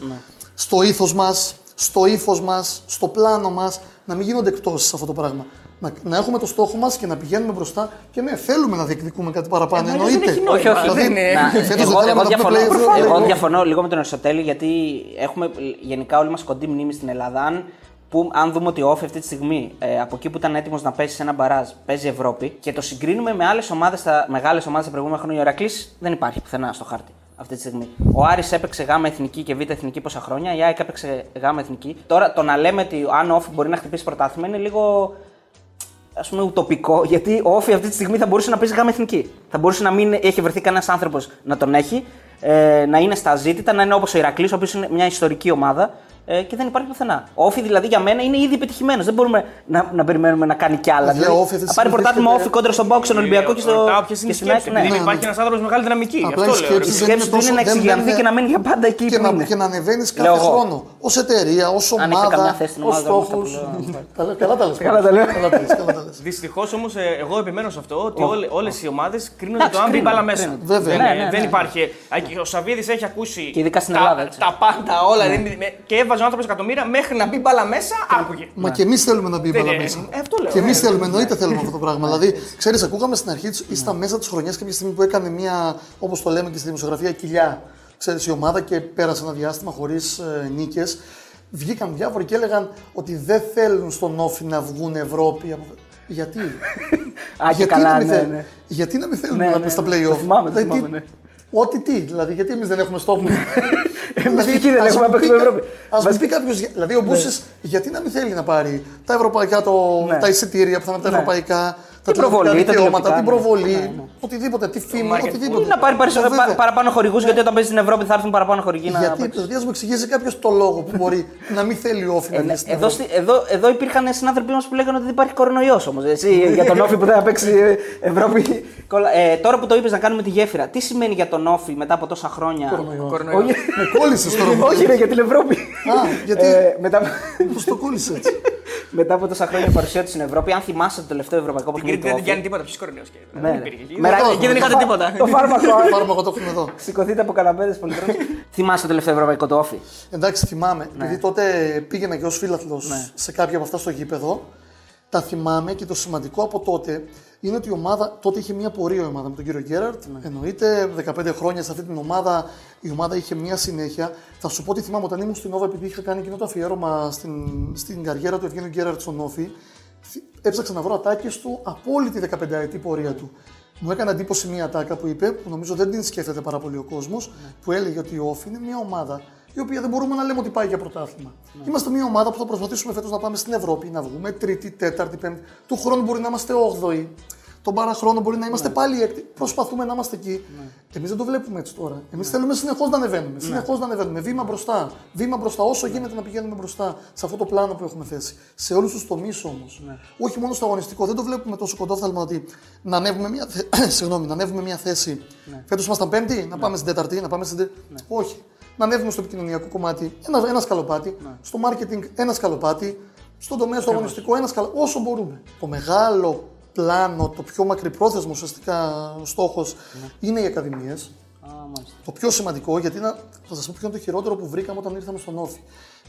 στο ήθος μας, στο ύφος μας, στο πλάνο μας, να μην γίνονται εκπτώσεις σε αυτό το πράγμα. Να, να έχουμε το στόχο μας και να πηγαίνουμε μπροστά και ναι, θέλουμε να διεκδικούμε κάτι παραπάνω. αλλιώς δεν εννοείται. έχει νόημα. Όχι, όχι. Δηλαδή, δεν είναι- Να, [laughs] φέτος δεν εγώ, θέλαμε εγώ, να διαφωνώ, πούμε play-off, εγώ εγώ- διαφωνώ λίγο με τον Αριστοτέλη γιατί έχουμε γενικά όλοι μας κοντή μνήμη στην Ελλάδα. Αν, που, αν δούμε ότι ο Όφη αυτή τη στιγμή ε, από εκεί που ήταν έτοιμος να πέσει σε ένα μπαράζ παίζει Ευρώπη και το συγκρίνουμε με άλλες ομάδες, μεγάλες ομάδες τα προηγούμενα χρόνια, ο Ηρακλή δεν υπάρχει πουθενά στο χάρτη αυτή τη στιγμή. Ο Άρης έπαιξε γάμα εθνική και β' εθνική πόσα χρόνια, η ΑΕΚ έπαιξε γάμα εθνική. Τώρα το να λέμε ότι αν ο Όφη μπορεί να χτυπήσει πρωτάθλημα είναι λίγο ας πούμε, ουτοπικό, γιατί ο Όφη αυτή τη στιγμή θα μπορούσε να παίζει γάμα εθνική. Θα μπορούσε να μην έχει βρεθεί κανένας άνθρωπος να τον έχει, ε, να είναι στα ζήτητα, να είναι όπως ο Ηρακλής, ο οποίος είναι μια ιστορική ομάδα ε, και δεν υπάρχει πουθενά. Ο Όφη δηλαδή για μένα είναι ήδη πετυχημένο. Δεν μπορούμε να, να περιμένουμε να κάνει κι άλλα. Παιδιά, Δηλαδή, ο Όφη αυτή τη θα πάρει στιγμή πρωτάθλημα βρίσκεται- Όφη κόντρα στον Μπόξ, στον Ολυμπιακό και στο. Ρωτάω ποιες είναι και οι στην ΑΕΚ, σκέψεις; ναι. Επειδή Ναι, υπάρχει ναι. ένας άνθρωπος με μεγάλη δυναμική. Απλά Αυτό οι λέω. σκέψεις Η δεν σκέψη του είναι να δεν εξηγιανθεί μπαίνουν- και να μείνει για πάντα εκεί και που να, είναι. και να ανεβαίνεις Λέω κάθε εγώ. χρόνο. Ω εταιρεία, ως Αν είχε καμιά ομάδα, θέση στην ως ομάδα, όμως, στόχους. τα λέω. [laughs] Καλά τα λες. Καλά τα λέω. Καλά τα λες, καλά τα λες. Δυστυχώς όμως, εγώ επιμένω σε αυτό ότι όλε οι ομάδες κρίνονται Εντάξει, το αν μπει κρίνονται, μπάλα μέσα. κρίνονται. Βέβαια. Δεν, Ναι, ναι, δεν ναι. υπάρχει. Ο Σαββίδης έχει ακούσει Και ειδικά στην τα, Ελλάδα, έτσι. τα πάντα, όλα. δεν- με- και έβαζε έβαζε ο άνθρωπο εκατομμύρια μέχρι να μπει μπάλα μέσα, άκουγε. Μα και εμείς θέλουμε να μπει η Δεν μπάλα είναι- μέσα. ε, αυτό λέω, Και εμείς ε, θέλουμε, εννοείται θέλουμε αυτό το πράγμα. [laughs] Δηλαδή, ξέρεις, ακούγαμε στην αρχή τη ή στα μέσα τη χρονιά κάποια στιγμή που έκανε μια, όπως το λέμε και στη δημοσιογραφία, κοιλιά. Ξέρεις, η ομάδα και πέρασε ένα διάστημα χωρίς ε, νίκες. Βγήκαν διάφοροι και έλεγαν ότι δεν θέλουν στον Όφη να βγουν Ευρώπη. από- Γιατί; [laughs] Α, και γιατί, καλά, να μην ναι, θέλουν- ναι. γιατί να μην θέλουν Ναι, να ναι, μπουν στα ναι. play-off; Το θυμάμαι, το Δηλαδή, θυμάμαι, ναι. Ό,τι τι, δηλαδή, γιατί εμείς δεν έχουμε στόχο. [laughs] Εμείς εκεί δεν έχουμε να παίξουμε Ευρώπη. Α μου πει κάποιος, δηλαδή ο Μπούσης, γιατί να μην θέλει να πάρει τα ευρωπαϊκά, το, Ναι. τα εισιτήρια που θα είναι από τα Ναι. ευρωπαϊκά, τα Την προβολή, τηλεοπτικά τα δικαιώματα, την τηλεοπτικά, προβολή, ναι, ναι. οτιδήποτε, τη φήμη, marketing. οτιδήποτε. Ή να πάρει περισσότερο, Ε, βέβαια. παραπάνω χορηγούς, γιατί όταν παίζει στην Ευρώπη θα έρθουν παραπάνω χορηγοί να. Γιατί, παίξουν. δηλαδή, α μου εξηγήσει κάποιος το λόγο που μπορεί [laughs] να μην θέλει ο Όφη να Ε, βγει ναι, στην εδώ, Ευρώπη. στη- εδώ, εδώ υπήρχαν συνάδελφοί μας που λέγανε ότι δεν υπάρχει κορονοϊός όμως. Για τον Όφη που δεν θα παίξει ε, Ευρώπη. κολλα- Ε, τώρα που το είπες να κάνουμε τη γέφυρα, τι σημαίνει για τον Όφη μετά από τόσα χρόνια; Κορονοϊός. Κορονοϊός. Όχι, Με κόλλησες τώρα. [laughs] όχι, ρε, για την Ευρώπη. Α, γιατί. Ε, μετά, Πώ το κόλλησες έτσι. [laughs] μετά από τόσα χρόνια παρουσία τους στην Ευρώπη, αν θυμάσαι το τελευταίο ευρωπαϊκό Την παιχνίδι. Κρήτη του δεν Όφη, την κάνει τίποτα. Ποιος κορονοϊός και. Ναι, Δεν ναι. υπήρχε εκεί. Μερα- Εκεί δεν είχατε το- τίποτα. Το φάρμακο. [laughs] Φάρμακο το έχουμε εδώ. [laughs] Σηκωθείτε από καναπέδες πολυδρόμου. [laughs] Θυμάσαι το τελευταίο ευρωπαϊκό του Όφη. Εντάξει, θυμάμαι. Ναι. Επειδή τότε πήγαινα και ως φίλαθλος σε κάποια από αυτά στο γήπεδο, τα θυμάμαι και το σημαντικό από τότε είναι ότι η ομάδα τότε είχε μια πορεία η ομάδα με τον κύριο Γκέραρτ. Ναι. Εννοείται, 15 χρόνια σε αυτή την ομάδα η ομάδα είχε μια συνέχεια. Θα σου πω ότι θυμάμαι όταν ήμουν στην Όβα, επειδή είχα κάνει εκείνο το αφιέρωμα στην, στην καριέρα του Ευγένιου Γκέραρτ στον Όφη, θυ- έψαξα να βρω ατάκες του από όλη τη 15ετή πορεία του. Μου έκανε εντύπωση μια ατάκα που είπε, που νομίζω δεν την σκέφτεται πάρα πολύ ο κόσμος, που έλεγε ότι η Όφη είναι μια ομάδα η οποία δεν μπορούμε να λέμε ότι πάει για πρωτάθλημα. Είμαστε μια ομάδα που θα προσπαθήσουμε φέτος να πάμε στην Ευρώπη, να βγούμε τρίτη, τέταρτη, πέμπτη. Του χρόνου μπορεί να είμαστε όγδοη. Τον παραχρόνο μπορεί να είμαστε πάλι έκτη. Προσπαθούμε να είμαστε εκεί. Εμείς δεν το βλέπουμε έτσι τώρα. Εμείς θέλουμε συνεχώς να ανεβαίνουμε. Συνεχώς να ανεβαίνουμε. Βήμα μπροστά. Βήμα μπροστά. Όσο γίνεται να πηγαίνουμε μπροστά σε αυτό το πλάνο που έχουμε θέσει. Σε όλους τους τομείς όμως. Όχι μόνο στο αγωνιστικό. Δεν το βλέπουμε τόσο κοντόφθαλμα ότι να ανέβουμε μια, θε... [coughs] Συγγνώμη, να ανέβουμε μια θέση. Φέτος ήμασταν πέμπτη, να πάμε στην τέταρτη, να πάμε στην. τε- Όχι. Να ανέβουμε στο επικοινωνιακό κομμάτι ένα, ένα σκαλοπάτι. Στο marketing ένα σκαλοπάτι. Στον τομέα στο αγωνιστικό ένα σκαλοπάτι. Όσο μπορούμε. Το μεγάλο πλάνο, το πιο μακρυπρόθεσμο ουσιαστικά στόχος είναι οι ακαδημίες. Το πιο σημαντικό, γιατί να, θα σας πω ποιο είναι το χειρότερο που βρήκαμε όταν ήρθαμε στον Όφη.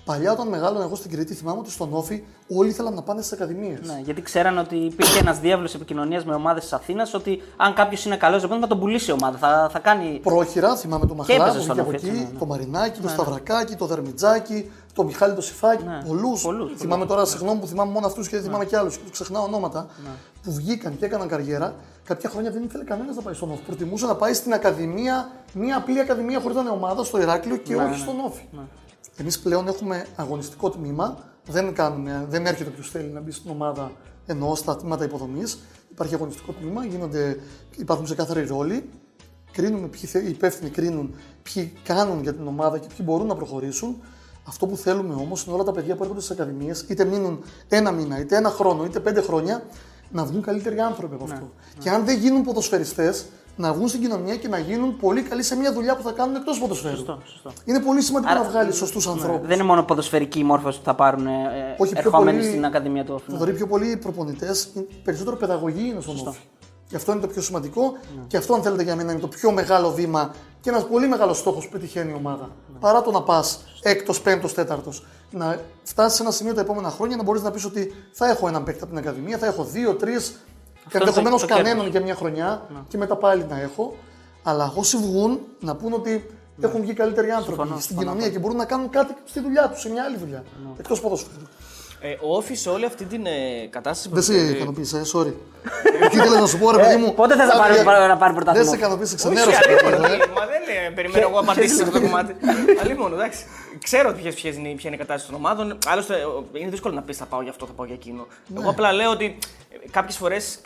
Παλιά, όταν μεγάλωνα εγώ στην Κρήτη, θυμάμαι ότι στον Όφη όλοι ήθελαν να πάνε στις ακαδημίες. Ναι, γιατί ξέραν ότι υπήρχε ένας διάβλος επικοινωνίας με ομάδες της Αθήνας ότι αν κάποιος είναι καλός, λοιπόν, θα τον πουλήσει η ομάδα. Θα, θα κάνει. Πρόχειρα, θυμάμαι το Μαχλά έπαιζε που στον βγήκε από Όφη, εκεί, έτσι, ναι, ναι. το Μαρινάκι, το Σταυρακάκι, το Δερμιτζάκι, το Μιχάλη το Σιφάκι. Ναι, Πολλούς. πολλούς, Θυμάμαι τώρα, συγγνώμη που θυμάμαι μόνο αυτούς και δεν θυμάμαι και άλλους και τους ξεχνάω ονόματα που βγήκαν και έκαναν καριέρα. Κάποια χρόνια δεν ήθελε κανένας να πάει στον Όφη. Προτιμούσε να πάει στην Ακαδημία, μια απλή Ακαδημία χωρίς να είναι ομάδα στο Ηράκλειο και όχι στον Όφη. Εμείς πλέον έχουμε αγωνιστικό τμήμα. Δεν, κάνουμε, δεν έρχεται όποιος θέλει να μπει στην ομάδα εννοώ στα τμήματα υποδομής. Υπάρχει αγωνιστικό τμήμα, γίνονται, υπάρχουν ξεκάθαροι ρόλοι. Κρίνουμε ποιοι θε- οι υπεύθυνοι κρίνουν ποιοι κάνουν για την ομάδα και ποιοι μπορούν να προχωρήσουν. Αυτό που θέλουμε όμως είναι όλα τα παιδιά που έρχονται στις ακαδημίες, είτε μείνουν ένα μήνα, είτε ένα χρόνο, είτε πέντε χρόνια, να βγουν καλύτεροι άνθρωποι από αυτό. Και αν δεν γίνουν ποδοσφαιριστές, να βγουν στην κοινωνία και να γίνουν πολύ καλοί σε μια δουλειά που θα κάνουν εκτός ποδοσφαίρου. Σωστό, σωστό. Είναι πολύ σημαντικό Άρα- να βγάλεις σωστούς ανθρώπους. Δεν είναι μόνο ποδοσφαιρική η μόρφωση που θα πάρουν ε, Όχι, πιο ερχόμενοι πολύ- στην Ακαδημία του Όφη. Θα δει πιο πολλοί προπονητές, περισσότερο παιδαγωγή είναι στον Όφη. Και αυτό είναι το πιο σημαντικό και αυτό, αν θέλετε, για μένα είναι το πιο μεγάλο βήμα και ένας πολύ μεγάλος στόχος που πετυχαίνει η ομάδα. Παρά το να πας έκτος, πέμπτος, τέταρτος. Να φτάσεις σε ένα σημείο τα επόμενα χρόνια να μπορείς να πεις ότι θα έχω έναν παίκτη από την Ακαδημία, θα έχω δύο, τρεις, το- ενδεχομένως το κανέναν κέρδος. για μια χρονιά και μετά πάλι να έχω. Αλλά όσοι βγουν να πούν ότι έχουν βγει καλύτεροι άνθρωποι Συμφωνώ, στην συμφωνώ. κοινωνία και μπορούν να κάνουν κάτι στη δουλειά τους, σε μια άλλη δουλειά. Εκτός ποδοσφαίρου. Ε, ο Όφης σε όλη αυτή την ε, κατάσταση. Δεν που- σε ικανοποίησε, ε, sorry. Τι ήθελα να σου πω, ρε παιδί μου; πότε θες να Άρα, πάρει- για- να πάρει Δεν πρωτάθλημα. σε ικανοποίησε, Όχι, ξενέρωσα. αλίμονο, ε. Μα δεν ε, περιμένω εγώ απαντήσεις σε αυτό το κομμάτι. [laughs] Αλίμονο, εντάξει. Ξέρω ποιες, ποιες είναι, ποια είναι η κατάσταση των ομάδων. Άλλωστε, ε, είναι δύσκολο να πεις θα πάω για αυτό, θα πάω για εκείνο. Ναι. Εγώ απλά λέω ότι κάποιες φορές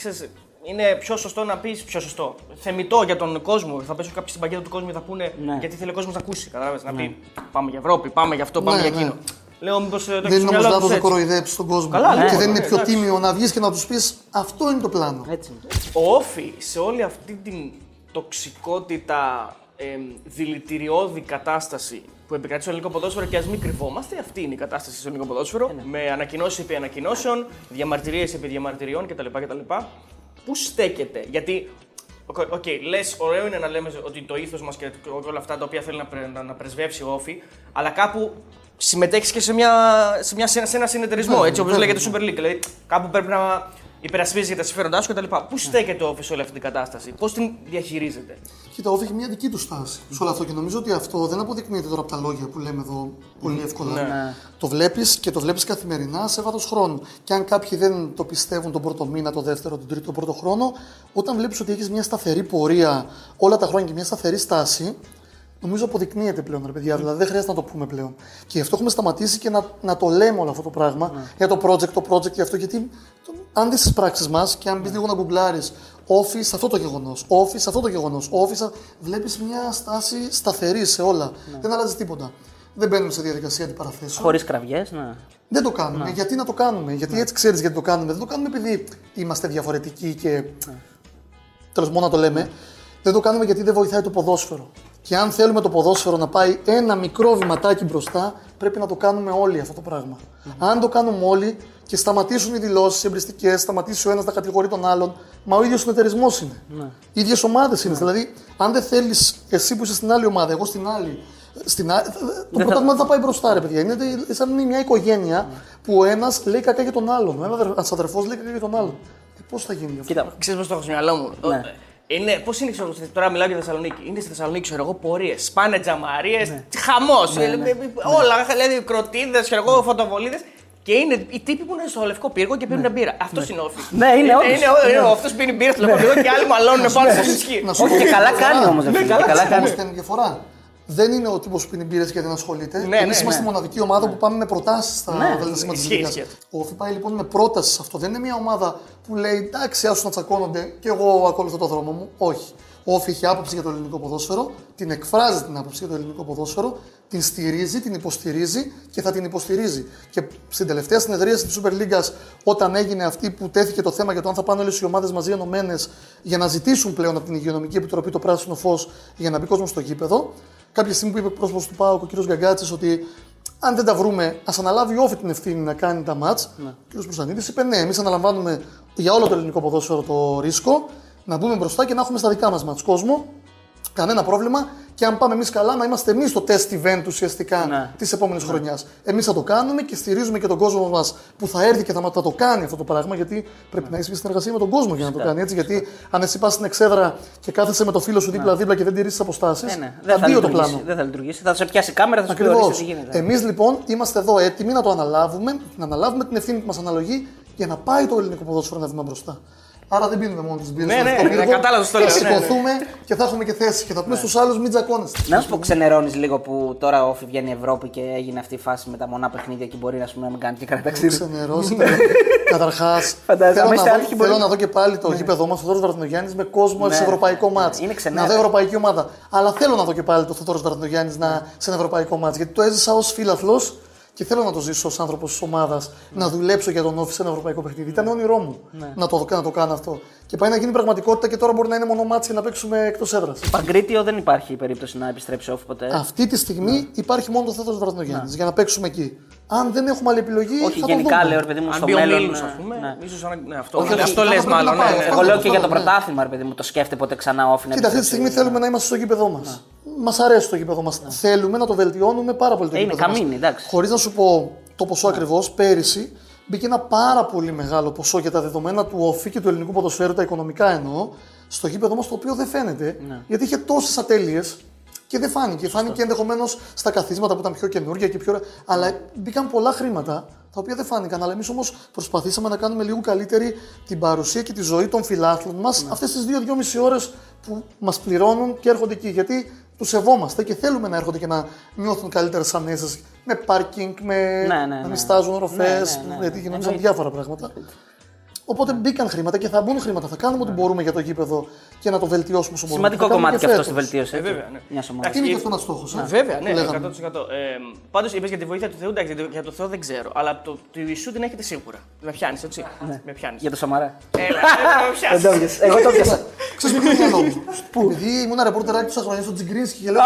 είναι πιο σωστό να πει πιο σωστό. Θεμητό για τον κόσμο. Θα πέσουν κάποιοι στην παγκέτα του κόσμου και θα πούνε Ναι. γιατί θέλει ο κόσμος να ακούσει. Κατάλαβες. Να πει πάμε για Ευρώπη, πάμε για αυτό, πάμε Ναι, για ναι. εκείνο. Λέω μήπως το Δεν έχεις στο είναι όμως μυαλό λάθος τους να έτσι. κοροϊδέψεις τον κόσμο. Καλά, ναι, και δεν είναι ναι, πιο εντάξει. τίμιο να βγεις και να τους πεις αυτό είναι το πλάνο. Έτσι. Ο Όφη σε όλη αυτή την τοξικότητα, ε, δηλητηριώδη κατάσταση που επικρατεί στο ελληνικό ποδόσφαιρο και ας μην κρυβόμαστε, αυτή είναι η κατάσταση στο ελληνικό ποδόσφαιρο. Με ανακοινώσεις επί ανακοινώσεων, διαμαρτυρίες επί διαμαρτυριών κτλ. κτλ. Πού στέκεται, γιατί Οκ, okay, λες, ωραίο είναι να λέμε ότι το ήθος μας και όλα αυτά τα οποία θέλει να, πρε- να, να πρεσβεύσει ο Όφη, αλλά κάπου συμμετέχεις και σε, μια, σε, μια, σε ένα- σε ένα συνεταιρισμό, Ναι, έτσι όπως βέβαια, λέγεται Super League. Δηλαδή, κάπου πρέπει να υπερασπίζει για τα συμφέροντά σου κτλ. Πού στέκεται ο Όφης σε όλη αυτή την κατάσταση, πώς την διαχειρίζεται; Κοίτα, ο Όφης έχει μια δική του στάση σε όλο αυτό και νομίζω ότι αυτό δεν αποδεικνύεται τώρα από τα λόγια που λέμε εδώ πολύ εύκολα. Ναι. Το βλέπεις και το βλέπεις καθημερινά σε βάθος χρόνου. Και αν κάποιοι δεν το πιστεύουν τον πρώτο μήνα, τον δεύτερο, τον τρίτο, τον πρώτο χρόνο, όταν βλέπεις ότι έχεις μια σταθερή πορεία όλα τα χρόνια και μια σταθερή στάση, νομίζω αποδεικνύεται πλέον, ρε παιδιά. Δηλαδή δεν χρειάζεται να το πούμε πλέον. Και γι' αυτό έχουμε σταματήσει και να, να το λέμε όλο αυτό το πράγμα για το project, το project και αυτό. Γιατί το- αν δεις τις πράξεις μας και αν μπεις λίγο να γκουγκλάρεις office αυτό το γεγονός, office αυτό το γεγονός, office. Βλέπεις μια στάση σταθερή σε όλα. Δεν αλλάζει τίποτα. Δεν μπαίνουμε σε διαδικασία αντιπαραθέσεων. Χωρίς κραυγές, ναι. Δεν το κάνουμε. Γιατί να το κάνουμε, Γιατί έτσι ξέρεις γιατί το κάνουμε. Δεν το κάνουμε επειδή είμαστε διαφορετικοί και. Τέλος μόνο να το λέμε. Δεν το κάνουμε γιατί δεν βοηθάει το ποδόσφαιρο. Και αν θέλουμε το ποδόσφαιρο να πάει ένα μικρό βηματάκι μπροστά, πρέπει να το κάνουμε όλοι αυτό το πράγμα. Αν το κάνουμε όλοι και σταματήσουν οι δηλώσεις εμπριστικές, σταματήσει ο ένας να κατηγορεί τον άλλον, μα ο ίδιος συνεταιρισμό είναι. Οι ίδιες ομάδες είναι. Δηλαδή, αν δεν θέλεις εσύ που είσαι στην άλλη ομάδα, εγώ στην άλλη, στην άλλη, το πρωτάθλημα δεν θα πάει μπροστά, ρε παιδιά. Είναι σαν μια οικογένεια που ο ένας λέει κακά για τον άλλον. Ο ένας αδερφός λέει κακά για τον άλλον. Πώς θα γίνει αυτό; Κοίτα, Ξέρεις πώς το έχω στο μυαλό μου. Ναι. Είναι, πώς είναι, ξέρω, τώρα μιλάω για Θεσσαλονίκη. Είναι στη Θεσσαλονίκη, ξέρω εγώ, πορείες. Σπάνε τζαμαρίες, Ναι. χαμός. Όλα, δηλαδή κροτίδες, ξέρω εγώ, φωτοβολίδες. Και είναι οι τύποι που είναι στο λευκό πύργο και πίνουν μπύρα. Αυτός είναι όφη. Ναι, είναι όφης. Είναι, αυτός πίνει μπύρα στο λευκό πύργο και άλλοι μαλώνουν πάνω στο ισχύ. Να σου Όχι, πω και καλά διαφορά. κάνει όμως, ρε Ναι, φίλε, καλά και καλά κάνει. κάνει. Όμως είναι διαφορά. Δεν είναι ο τύπος που πίνει μπύρες και δεν ασχολείται. Ναι, Εμείς ναι, είμαστε ναι. η μοναδική ομάδα που πάμε με προτάσεις στα Ναι, δελτία τη ισχύει, Λίγα. ισχύει. Ο Όφη πάει λοιπόν με πρόταση σε αυτό. Δεν είναι μια ομάδα που λέει εντάξει, άσου να τσακώνονται και εγώ ακολουθώ το δρόμο μου. Όχι. Ο Όφη έχει άποψη για το ελληνικό ποδόσφαιρο, την εκφράζει την άποψη για το ελληνικό ποδόσφαιρο, την στηρίζει, την υποστηρίζει και θα την υποστηρίζει. Και στην τελευταία συνεδρίαση της Super League, όταν έγινε αυτή που τέθηκε το θέμα για το αν θα πάνε όλες οι ομάδες μαζί ενωμένες για να ζητήσουν πλέον από την Υγειονομική Επιτροπή το πράσινο φως για να μπει κόσμο στο γήπεδο, κάποια στιγμή που είπε πρόσωπος του ΠΑΟΚ, ο κ. Γκαγκάτσης, ότι αν δεν τα βρούμε, ας αναλάβει ο Όφη την ευθύνη να κάνει τα μάτς. Ο κ. Μπουσανίδη είπε ναι, εμείς αναλαμβάνουμε για όλο το ελληνικό ποδόσφαιρο το ρίσκο να μπούμε μπροστά και να έχουμε στα δικά μας μάτς κόσμο. Κανένα πρόβλημα. Και αν πάμε εμείς καλά, να είμαστε εμείς το test event ουσιαστικά Ναι. της επόμενης χρονιάς. Εμείς θα το κάνουμε και στηρίζουμε και τον κόσμο μας που θα έρθει και θα, θα το κάνει αυτό το πράγμα. Γιατί πρέπει να έχεις μια συνεργασία με τον κόσμο για να το κάνει έτσι. Γιατί αν εσύ πας στην εξέδρα και κάθεσαι με το φίλο σου δίπλα-δίπλα και δεν τηρεί τις αποστάσεις, Ναι, ναι. Δεν θα, αντίο το λειτουργήσει, πλάνο. δεν θα λειτουργήσει. Θα σε πιάσει η κάμερα, θα σου πει Ακριβώς. ορίστε τι γίνεται. Εμείς λοιπόν είμαστε εδώ έτοιμοι να το αναλάβουμε, να αναλάβουμε την ευθύνη που μας αναλογεί για να πάει το ελληνικό ποδόσφαιρο ένα βήμα μπροστά. Άρα δεν πίνουμε μόνο τις μπύρες. Ναι, ναι, ναι, κατάλαβα το Θα λέω, ναι, ναι. σηκωθούμε και θα έχουμε και θέση και θα πούμε στους άλλους μην τζακώνεστε. Να σου πω, ξενερώνεις λίγο που τώρα όφη βγαίνει η Ευρώπη και έγινε αυτή η φάση με τα μονά παιχνίδια και μπορεί να, πούμε, να μην κάνει και κανένα ταξίδι. Ξενερώσετε. [laughs] Καταρχάς, Φαντάζομαι, θέλω, άμα να είστε δω, άτυχοι, μπορεί- θέλω να δω και πάλι το γήπεδο μας, ο Θόδωρος Βαρδινογιάννης, με κόσμο Ναι. σε ευρωπαϊκό μάτς. Είναι ξενέρα. Να δω ευρωπαϊκή ομάδα. Αλλά θέλω να δω και πάλι το Θόδωρος Βαρδινογιάννης να... σε ένα ευρωπαϊκό μάτς. Γιατί το έζησα ως φίλαθλο και θέλω να το ζήσω ως άνθρωπος της ομάδας. Να δουλέψω για τον Όφη σε ένα ευρωπαϊκό παιχνίδι. Ήταν όνειρό μου να, το, να το κάνω αυτό. Και πάει να γίνει πραγματικότητα και τώρα μπορεί να είναι μόνο μάτς και να παίξουμε εκτός έδρας. Παγκρίτιο δεν υπάρχει περίπτωση να επιστρέψει όφη ποτέ. Αυτή τη στιγμή υπάρχει μόνο το Θόδωρο Βαρδινογιάννη για να παίξουμε εκεί. Αν δεν έχουμε άλλη επιλογή. Όχι, θα το γενικά δούμε. λέω ρε παιδί μου Αν στο μπει ο μέλλον. Μίλους, ναι, ας πούμε, ναι. ίσως αν- ναι, αυτό, Όχι, όχι, αυτό θα λες πρέπει να μάλλον. πάει, ναι, ναι. αυτό Εγώ λέω αυτό και για το ναι. πρωτάθλημα, ρε παιδί μου, το σκέφτεται ποτέ ξανά όφη να Κοίτα, αυτή τη επιστρέψει. στιγμή θέλουμε να είμαστε στο γήπεδό μας. Μας αρέσει το γήπεδο μας. Θέλουμε να το βελτιώνουμε πάρα πολύ το Ε, είναι γήπεδο καμίνι, εντάξει. Χωρίς να σου πω το ποσό ακριβώς, πέρυσι μπήκε ένα πάρα πολύ μεγάλο ποσό για τα δεδομένα του ΟΦΗ και του ελληνικού ποδοσφαίρου, τα οικονομικά εννοώ, στο γήπεδο μας το οποίο δεν φαίνεται γιατί είχε τόσες ατέλειες και δεν φάνηκε. Φάνηκε ενδεχομένως στα καθίσματα που ήταν πιο καινούργια και πιο. Αλλά μπήκαν πολλά χρήματα τα οποία δεν φάνηκαν. Αλλά εμείς όμως προσπαθήσαμε να κάνουμε λίγο καλύτερη την παρουσία και τη ζωή των φιλάθλων μας Ναι. αυτές τις δύο-δυόμιση ώρες που μας πληρώνουν και έρχονται εκεί. Γιατί τους σεβόμαστε και θέλουμε να έρχονται και να νιώθουν καλύτερε ανέσει με πάρκινγκ, με Ναι, ναι, να ναι. μην στάζουν οροφές, Ναι, ναι, ναι. γιατί γίνονταν Εννοείται. διάφορα πράγματα. Οπότε μπήκαν χρήματα και θα μπουν χρήματα. Θα κάνουμε ό,τι μπορούμε για το γήπεδο και να το βελτιώσουμε όσο μπορούμε. Σημαντικό Θα κάνουμε κομμάτι και αυτό στη φέτος. βελτίωση. Ε, βέβαια, ναι. Μια ομάδα. Είναι και αυτό ένας στόχος. Βέβαια, ναι, 100%. Ε, Πάντως είπες για τη βοήθεια του Θεού, εντάξει, για το- για το Θεό δεν ξέρω. Αλλά το, του Ιησού την έχετε σίγουρα. Με πιάνεις, έτσι; Με πιάνεις. Για το Σαμαρά. Έλα, έλα, με πιάνεις. Εγώ το πιάσα. [laughs] Ξέρεις με ποιο μυαλό μου. Επειδή ήμουν ρεπόρτεράκι τόσα χρόνια στο Τζιγκρίνσκι και λέω.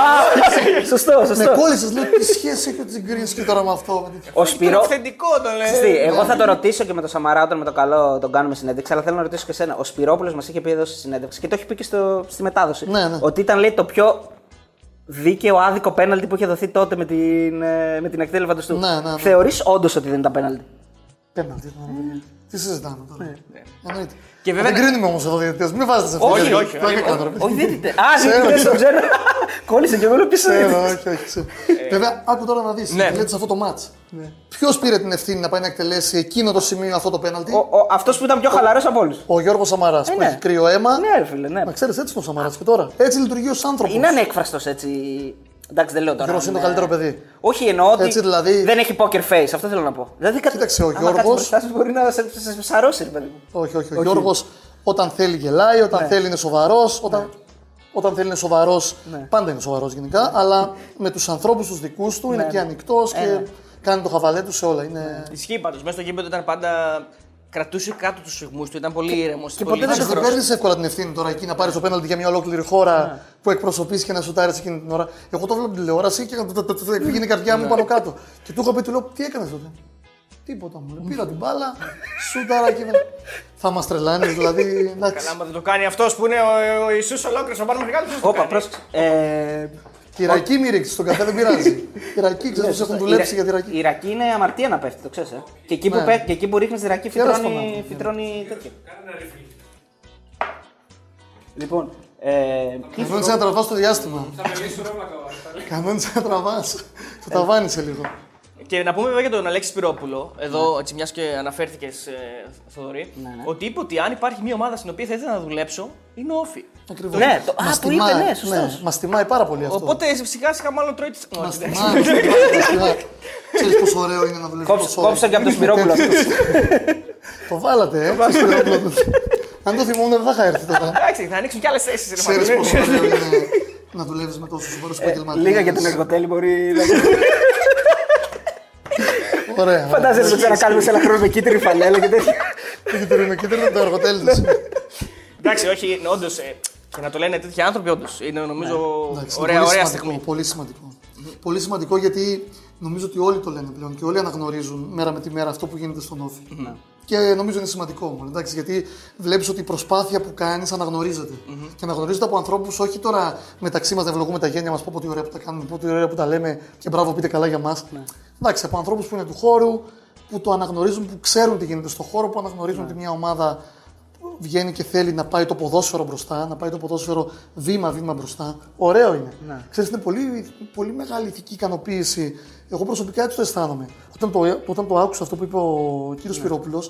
[laughs] Σωστό, Με σωστό. κόλλησες, λέω τι σχέση έχει ο Τζιγκρίνσκι τώρα με αυτό; Ο Σπυρό. Αυθεντικό το λέει. Ξέρεις τι, Εγώ θα το ρωτήσω και με το Σαμαρά όταν με το καλό τον κάνουμε συνέντευξη, αλλά θέλω να ρωτήσω και εσένα. Ο Σπυρόπουλος μας είχε πει εδώ στη συνέντευξη και το έχει πει και στο, στη μετάδοση. Ναι, ναι. Ότι ήταν λέει το πιο δίκαιο, άδικο πέναλτι που είχε δοθεί τότε με την, ε, με την εκτέλεση φανταστού. Ναι, ναι, ναι. Θεωρείς όντως ότι δεν ήταν πέναλτι; Πέναλτι ήταν. παιδιά. Τι συζητάμε τώρα; Εννοείται. Και βέβαια- Δεν κρίνουμε όμως εδώ διαιτητές. Μην βάζετε σε Όχι, αυτό. όχι, όχι. Όχι, δεν ήταν. Α, Ξέρω, δεν το ξέρω. ξέρω. Κόλλησε και εγώ λέω πίσω. Ξέρω, όχι, όχι. ξέρω. Βέβαια, άκου τώρα να δεις. Ναι. Λέτε σε αυτό το μάτς. Ποιος πήρε την ευθύνη να πάει να εκτελέσει εκείνο το σημείο αυτό το πέναλτι; Αυτός που ήταν πιο χαλαρός από όλους. Ο Γιώργος Σαμαράς που ναι. έχει κρύο αίμα. Ναι, ρε φίλε, ναι. Μα ξέρεις, έτσι είναι ο Σαμαράς και τώρα. Έτσι λειτουργεί ω άνθρωπο. Είναι ανέκφραστος έτσι. Εντάξει, δεν λέω τώρα. Γιώργος είναι το ναι. καλύτερο παιδί. Όχι, εννοώ ότι Έτσι, δηλαδή- δεν έχει poker face, αυτό θέλω να πω. Δηλαδή, κα- Κοίταξε, ο άμα Γιώργος- κάτσεις μπροστά σου μπορεί να σε, σε, σε σαρώσει, ρε παιδί μου. Όχι, όχι. Ο Γιώργος όταν θέλει γελάει, όταν θέλει είναι σοβαρός. Όταν, όταν θέλει είναι σοβαρό, πάντα είναι σοβαρός γενικά. Αλλά με τους ανθρώπους τους δικούς του είναι και ανοιχτός και κάνει το χαβαλέ του σε όλα. Είναι... Ισχύει πάντως. Μέσα στο γήπεδο ήταν πάντα. Κρατούσε κάτω τους σιγμού του, ήταν πολύ ήρεμος. και ποτέ δεν Εντάξει, σε δεν παίρνει εύκολα την ευθύνη τώρα εκεί να πάρεις το πέναλτι για μια ολόκληρη χώρα που εκπροσωπείς και να σουτάρεις εκείνη την ώρα. Εγώ το βλέπω την τηλεόραση και πήγαινε η καρδιά μου πάνω κάτω. Και του είχα πει, του λέω, τι έκανες τότε; Τίποτα μου. λέει. Πήρα την μπάλα, σούταρα και. Θα μας τρελάνεις, δηλαδή. εντάξει. Καλά, άμα δεν το κάνει αυτός που είναι ο, ο Ιησούς ολόκληρος, ο Πάνο Μεγάλο. Όπα, πρόσεξε. Ε, Τη ρακή μη ρίξεις, τον καφέ δεν πειράζει. [laughs] Τη ρακή, ξέρει πώ έχουν δουλέψει για τη η ρακή. ρακή είναι αμαρτία να πέφτει, το ξέρεις. Ε. Και εκεί που, Ναι. πέ- και εκεί που ρίχνεις τη ρακή Χαίρομαι φυτρώνει, στον άνθρωπο. φυτρώνει τέτοιο. Λοιπόν, ε, τι- Κανόνισε να τραβάς το διάστημα. Θα με λύσω ρε βλάκα. Κανόνισε να τραβάς. Το ταβάνισε λίγο. Και να πούμε βέβαια για τον Αλέξη Σπυρόπουλο, εδώ έτσι μιας και αναφέρθηκες, Θοδωρή, Ναι, ναι. ότι είπε ότι αν υπάρχει μια ομάδα στην οποία θα ήθελα να δουλέψω, είναι ο Όφη. Ακριβώς. Ναι, το- α, Μας το είπε, τιμάει, ναι, σωστός. Μας τιμάει πάρα πολύ αυτό. Οπότε σιγά σιγά μάλλον τρώει τι. Μας τιμάει, μας τιμάει, μας [laughs] τιμάει. Ξέρεις πόσο ωραίο είναι να δουλεύεις Κόψε- τόσο ώρα. κόψε και από το Σπυρόπουλο αυτό. [laughs] Το βάλατε, ε. το Σπυρόπουλο. Αν το θυμόμουν δεν θα είχα έρθει τώρα. Εντάξει, θα ανοίξουν κι άλλες θέσεις. Ξέρεις πόσο ωραίο [laughs] είναι να δουλεύεις με τόσους σοβαρούς επαγγελματίες. Ε, Λίγα για τον εργοτέλη μπορεί να. Ωραία. Φαντάζεσαι να το ξανακάνουμε σε ένα χρόνο με κίτρινη φανέλα και τέτοια. Κοίταρε με κοίταρε το εργοτέλη της. Εντάξει, όχι, όντως. Και να το λένε τέτοιοι άνθρωποι, όντως. Είναι νομίζω Εντάξει, ωραία, είναι πολύ ωραία σημαντικό, στιγμή. Πολύ σημαντικό. Πολύ σημαντικό γιατί νομίζω ότι όλοι το λένε πλέον και όλοι αναγνωρίζουν μέρα με τη μέρα αυτό που γίνεται στον Όφη. Ναι. Και νομίζω είναι σημαντικό μόνο. Εντάξει, γιατί βλέπεις ότι η προσπάθεια που κάνεις αναγνωρίζεται. Και αναγνωρίζεται από ανθρώπους, όχι τώρα μεταξύ μας να ευλογούμε τα γένια μας, πω πω τι ωραία που τα κάνουμε, πω τι ωραία που τα λέμε και μπράβο πείτε καλά για μας. Εντάξει, από ανθρώπους που είναι του χώρου, που το αναγνωρίζουν, που ξέρουν τι γίνεται στον χώρο, που αναγνωρίζουν ότι μια ομάδα βγαίνει και θέλει να πάει το ποδόσφαιρο μπροστά, να πάει το ποδόσφαιρο βήμα-βήμα μπροστά. Ωραίο είναι. Ναι. Ξέρεις, είναι πολύ, πολύ μεγάλη ηθική ικανοποίηση. Εγώ προσωπικά έτσι το αισθάνομαι. Όταν το, όταν το άκουσα αυτό που είπε ο κύριος ναι. Σπυρόπουλο,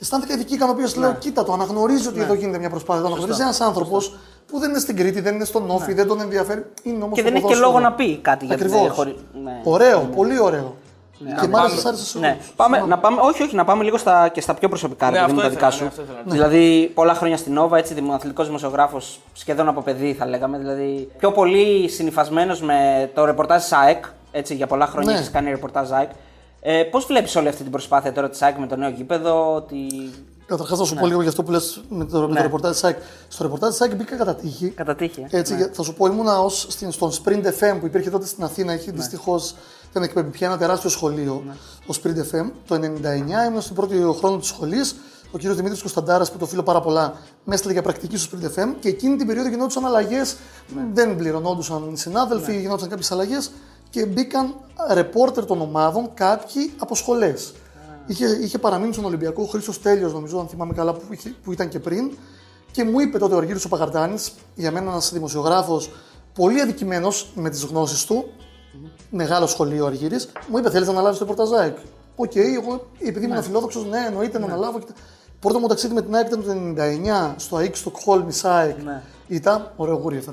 αισθάνθηκα ηθική ικανοποίηση. Λέω, κοίτα το, αναγνωρίζει ότι εδώ γίνεται μια προσπάθεια. Το αναγνωρίζει ένας άνθρωπος που δεν είναι στην Κρήτη, δεν είναι στον Όφη, δεν τον ενδιαφέρει. Είναι όμως Και στο δεν έχει και ποδόσφαιρο. λόγο να πει κάτι για την Ακριβώς. χωρί- ναι. Ωραίο, πολύ ωραίο. Και μ' άρεσε, σ' άρεσε σε Ναι. όλους. Πάμε, να πάμε, όχι, όχι, να πάμε λίγο στα, και στα πιο προσωπικά, Ναι, ρε παιδί μου, αυτό τα ήθελα, δικά ναι, σου. αυτό ήθελα. Δηλαδή, πολλά χρόνια στην Νόβα, έτσι, δημοαθλητικό δημοσιογράφος σχεδόν από παιδί, θα λέγαμε. Δηλαδή, πιο πολύ συνυφασμένο με το ρεπορτάζ ΣΑΕΚ. Έτσι, για πολλά χρόνια Ναι. έχεις κάνει ρεπορτάζ ΣΑΕΚ. Ε, Πώς βλέπεις όλη αυτή την προσπάθεια τώρα της ΣΑΕΚ με το νέο γήπεδο, ότι. Καταρχά, θα σου πω λίγο για αυτό που λες με το, με Ναι. το ρεπορτάζ της ΣΑΚ. Στο ρεπορτάζ της ΣΑΚ μπήκα κατά τύχη. Κατά τύχη. ε. Έτσι, για- θα σου πω, ήμουνα ως, στην, στον Sprint FM που υπήρχε τότε στην Αθήνα. Έχει δυστυχώς δεν εκπέμπει πια ένα τεράστιο σχολείο. Ο Sprint FM. Το 99 ήμουν στην πρώτη χρόνο της σχολής. Ο κύριος Δημήτρης Κωνσταντάρας, που το φίλο πάρα πολλά, με έστειλε για πρακτική στο Sprint FM και εκείνη την περίοδο γινόντουσαν αλλαγές. Δεν πληρωνόντουσαν οι συνάδελφοι, γινόντουσαν κάποιες αλλαγές και μπήκαν ρεπόρτερ των ομάδων κάποιοι από σχολές. Είχε, είχε παραμείνει στον Ολυμπιακό ο Χρήσο Τέλειος, νομίζω, αν θυμάμαι καλά, που, είχε- που ήταν και πριν. Και μου είπε τότε ο Αργύρης ο Παγαρτάνης, για μένα ένας δημοσιογράφος πολύ αδικημένος με τις γνώσεις του, μεγάλο σχολείο ο Αργύρης, μου είπε: Θέλεις να αναλάβεις το ρεπορτάζ ΑΕΚ. Οκ, εγώ επειδή ήμουν φιλόδοξος, ναι, εννοείται να αναλάβω. Και... Πρώτο μου ταξίδι με την ΑΕΚ ήταν το 99 στο ΑΕΚ Στοκχόλμη ΣΑΕΚ. Ήταν ωραίο γούρι αυτό.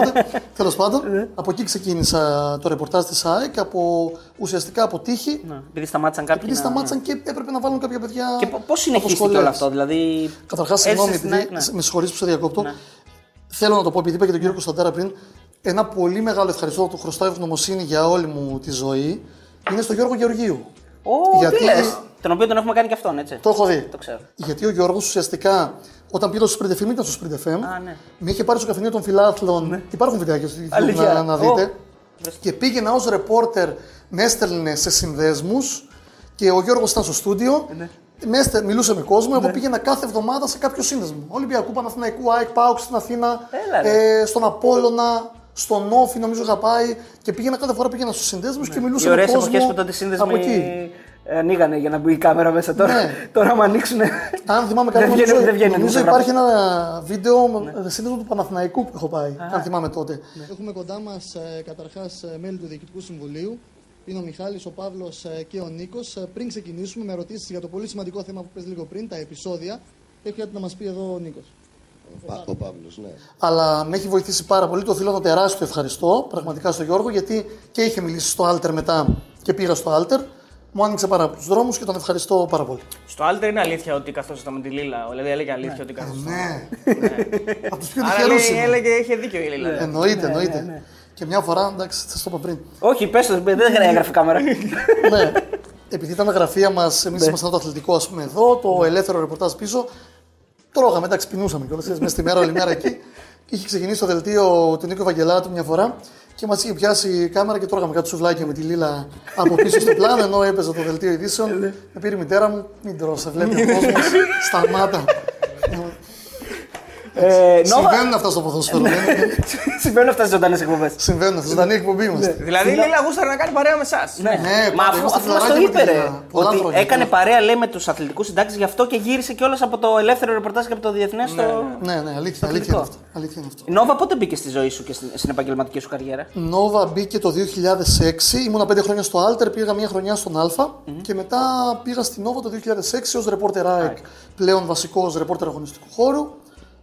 [laughs] Τέλος πάντων, από εκεί ξεκίνησα το ρεπορτάζ της ΑΕΚ, από, ουσιαστικά από τύχη. Ναι, Επειδή σταμάτησαν κάποιοι. Επειδή να- σταμάτησαν και έπρεπε να βάλουν κάποια παιδιά. Και πώς από συνεχίστηκε σχολές. όλο αυτό, δηλαδή. Καταρχάς, έζησες συγγνώμη, στην επειδή, ΑΕΚ, ναι. με συγχωρείς που σε διακόπτω. Θέλω να το πω, επειδή είπα και τον κύριο Κωνσταντάρα πριν, ένα πολύ μεγάλο ευχαριστώ, το χρωστάω ευγνωμοσύνη για όλη μου τη ζωή, είναι στο Γιώργο Γεωργίου. Ω, Γιατί- τι λες. Τον οποίο τον έχουμε κάνει και αυτόν, έτσι. Το έχω δει. Το ξέρω. Γιατί ο Γιώργος ουσιαστικά, όταν πήρε στο Sprint FM, ήταν στο Sprint FM, Α, ναι. με είχε πάρει στο καφενείο των φιλάθλων. Υπάρχουν βιντεάκια στο YouTube Αλήθεια. να, να Ω. δείτε. Και πήγαινα ως ρεπόρτερ, με έστελνε σε συνδέσμους και ο Γιώργος ήταν στο στούντιο. Μέστε, μιλούσε με κόσμο, εγώ πήγαινα κάθε εβδομάδα σε κάποιο σύνδεσμο. Ολυμπιακού, Παναθηναϊκού, ΑΕΚ, ΠΑΟΚ στην Αθήνα, Έλα, ρε. ε, στον Απόλλωνα, στον Όφη νομίζω είχα πάει και πήγαινα κάθε φορά πήγαινα στους συνδέσμους και Οι μιλούσα με ωραίες κόσμο εποχές που τότε οι από σύνδεσμοι εκεί. ε, ανοίγανε για να μπει η κάμερα μέσα τώρα. Ναι. τώρα, άμα ανοίξουν. Αν θυμάμαι καλά, Δεν βγαίνει- νομίζω, δεν βγαίνει νομίζω μέσα υπάρχει ένα βίντεο με σύνδεσμο του Παναθηναϊκού που έχω πάει, αν θυμάμαι τότε. Έχουμε κοντά μας καταρχάς μέλη του Διοικητικού Συμβουλίου. Είναι ο Μιχάλης, ο Παύλος ε, και ο Νίκος. Ε, Πριν ξεκινήσουμε με ερωτήσεις για το πολύ σημαντικό θέμα που πες λίγο πριν, τα επεισόδια, έχεις κάτι να μας πει εδώ ο Νίκος. Ο Παύλος, ναι. Αλλά με έχει βοηθήσει πάρα πολύ. Το οφείλω το τεράστιο ευχαριστώ πραγματικά στον Γιώργο γιατί και είχε μιλήσει στο Alter μετά και πήγα στο Alter. Μου άνοιξε πάρα πολλού δρόμους και τον ευχαριστώ πάρα πολύ. Στο Alter είναι αλήθεια ότι καθόσασταν με τη Λίλα. Δηλαδή έλεγε αλήθεια ότι καθόσασταν. Ναι. [laughs] Από τους πιο Άρα τυχερούς λέει, έλεγε, είχε δίκιο η Λίλα. Εννοείται, εννοείται. Και μια φορά, εντάξει, θα το είπα πριν. Όχι, πες το, δεν έγραφε κάμερα. ναι. Επειδή ήταν τα γραφεία μας, εμείς ήμασταν το αθλητικό, ας πούμε, εδώ, το ελεύθερο ρεπορτάζ πίσω. Τρώγαμε, εντάξει, πεινούσαμε κιόλας. Μέσα στη μέρα, όλη μέρα εκεί. Και είχε ξεκινήσει το δελτίο του Νίκο Βαγγελάτου μια φορά και μας είχε πιάσει η κάμερα και τρώγαμε κάτι σουβλάκια με τη λίλα από πίσω στο πλάνο ενώ έπαιζε το δελτίο ειδήσεων. με πήρε η μητέρα μου, μην τρώω, σε βλέπει ο κόσμος. Σταμάτα. Ε, Νόβα, Συμβαίνουν αυτά στο ποδόσφαιρο. δεν είναι; [laughs] συμβαίνουν αυτέ τι ζωντανές εκπομπές. Συμβαίνουν αυτά. Ζωντανή εκπομπή είμαστε. Δηλαδή η Λίλα γούσταρε να κάνει παρέα με εσάς. Ναι, Ναι, Μα πάντα αφού, είμαστε αφού μας το φιλαράκια με είπε, τη ρε, Λίλα. Πολλά ότι χρόνια, έκανε πολλά. παρέα λέει με τους αθλητικούς συντάξεις, γι' αυτό και γύρισε κιόλας από το ελεύθερο ρεπορτάζ και από το διεθνές στο. Ναι, ναι, αλήθεια, αλήθεια, Αθλητικό. είναι αυτό. αλήθεια είναι αυτό. Η Νόβα πότε μπήκε στη ζωή σου και στην, στην επαγγελματική σου καριέρα; Νόβα μπήκε το 2006, ήμουνα πέντε χρόνια στο Alter, πήγα μια χρονιά στον Α και μετά πήγα στην Νόβα το 2006 ως ρεπόρτερ ΑΕΚ, πλέον βασικός ρεπόρτερ αγωνιστικού χώρου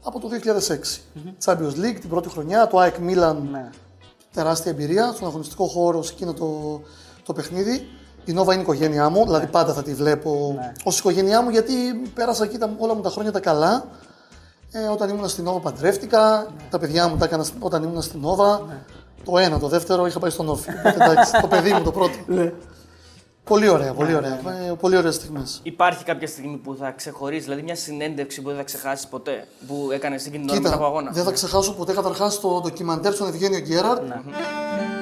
από το 2006. Champions League την πρώτη χρονιά, το ΑΕΚ Milan, Ναι. τεράστια εμπειρία στον αγωνιστικό χώρο σε εκείνο το, το παιχνίδι. Η Νόβα είναι η οικογένειά μου, δηλαδή πάντα θα τη βλέπω Ναι. ως οικογένειά μου γιατί πέρασα εκεί τα, όλα μου τα χρόνια τα καλά. Ε, όταν ήμουν στην Νόβα παντρεύτηκα, τα παιδιά μου τα έκανα στην- όταν ήμουν στην Νόβα. Το ένα, το δεύτερο είχα πάει στον Όφη. Οπότε, εντάξει, το παιδί μου το πρώτο. Πολύ ωραία, πολύ ωραία. Ε, πολύ ωραίες στιγμές. Υπάρχει κάποια στιγμή που θα ξεχωρίσει, δηλαδή μια συνέντευξη που δεν θα ξεχάσεις ποτέ που έκανες εκείνη την ώρα μετά από Κοίτα, αγώνα; δεν θα ξεχάσω ποτέ καταρχάς το ντοκιμαντέρ στον Ευγένιο Γκέραρτ. Ανάψαμε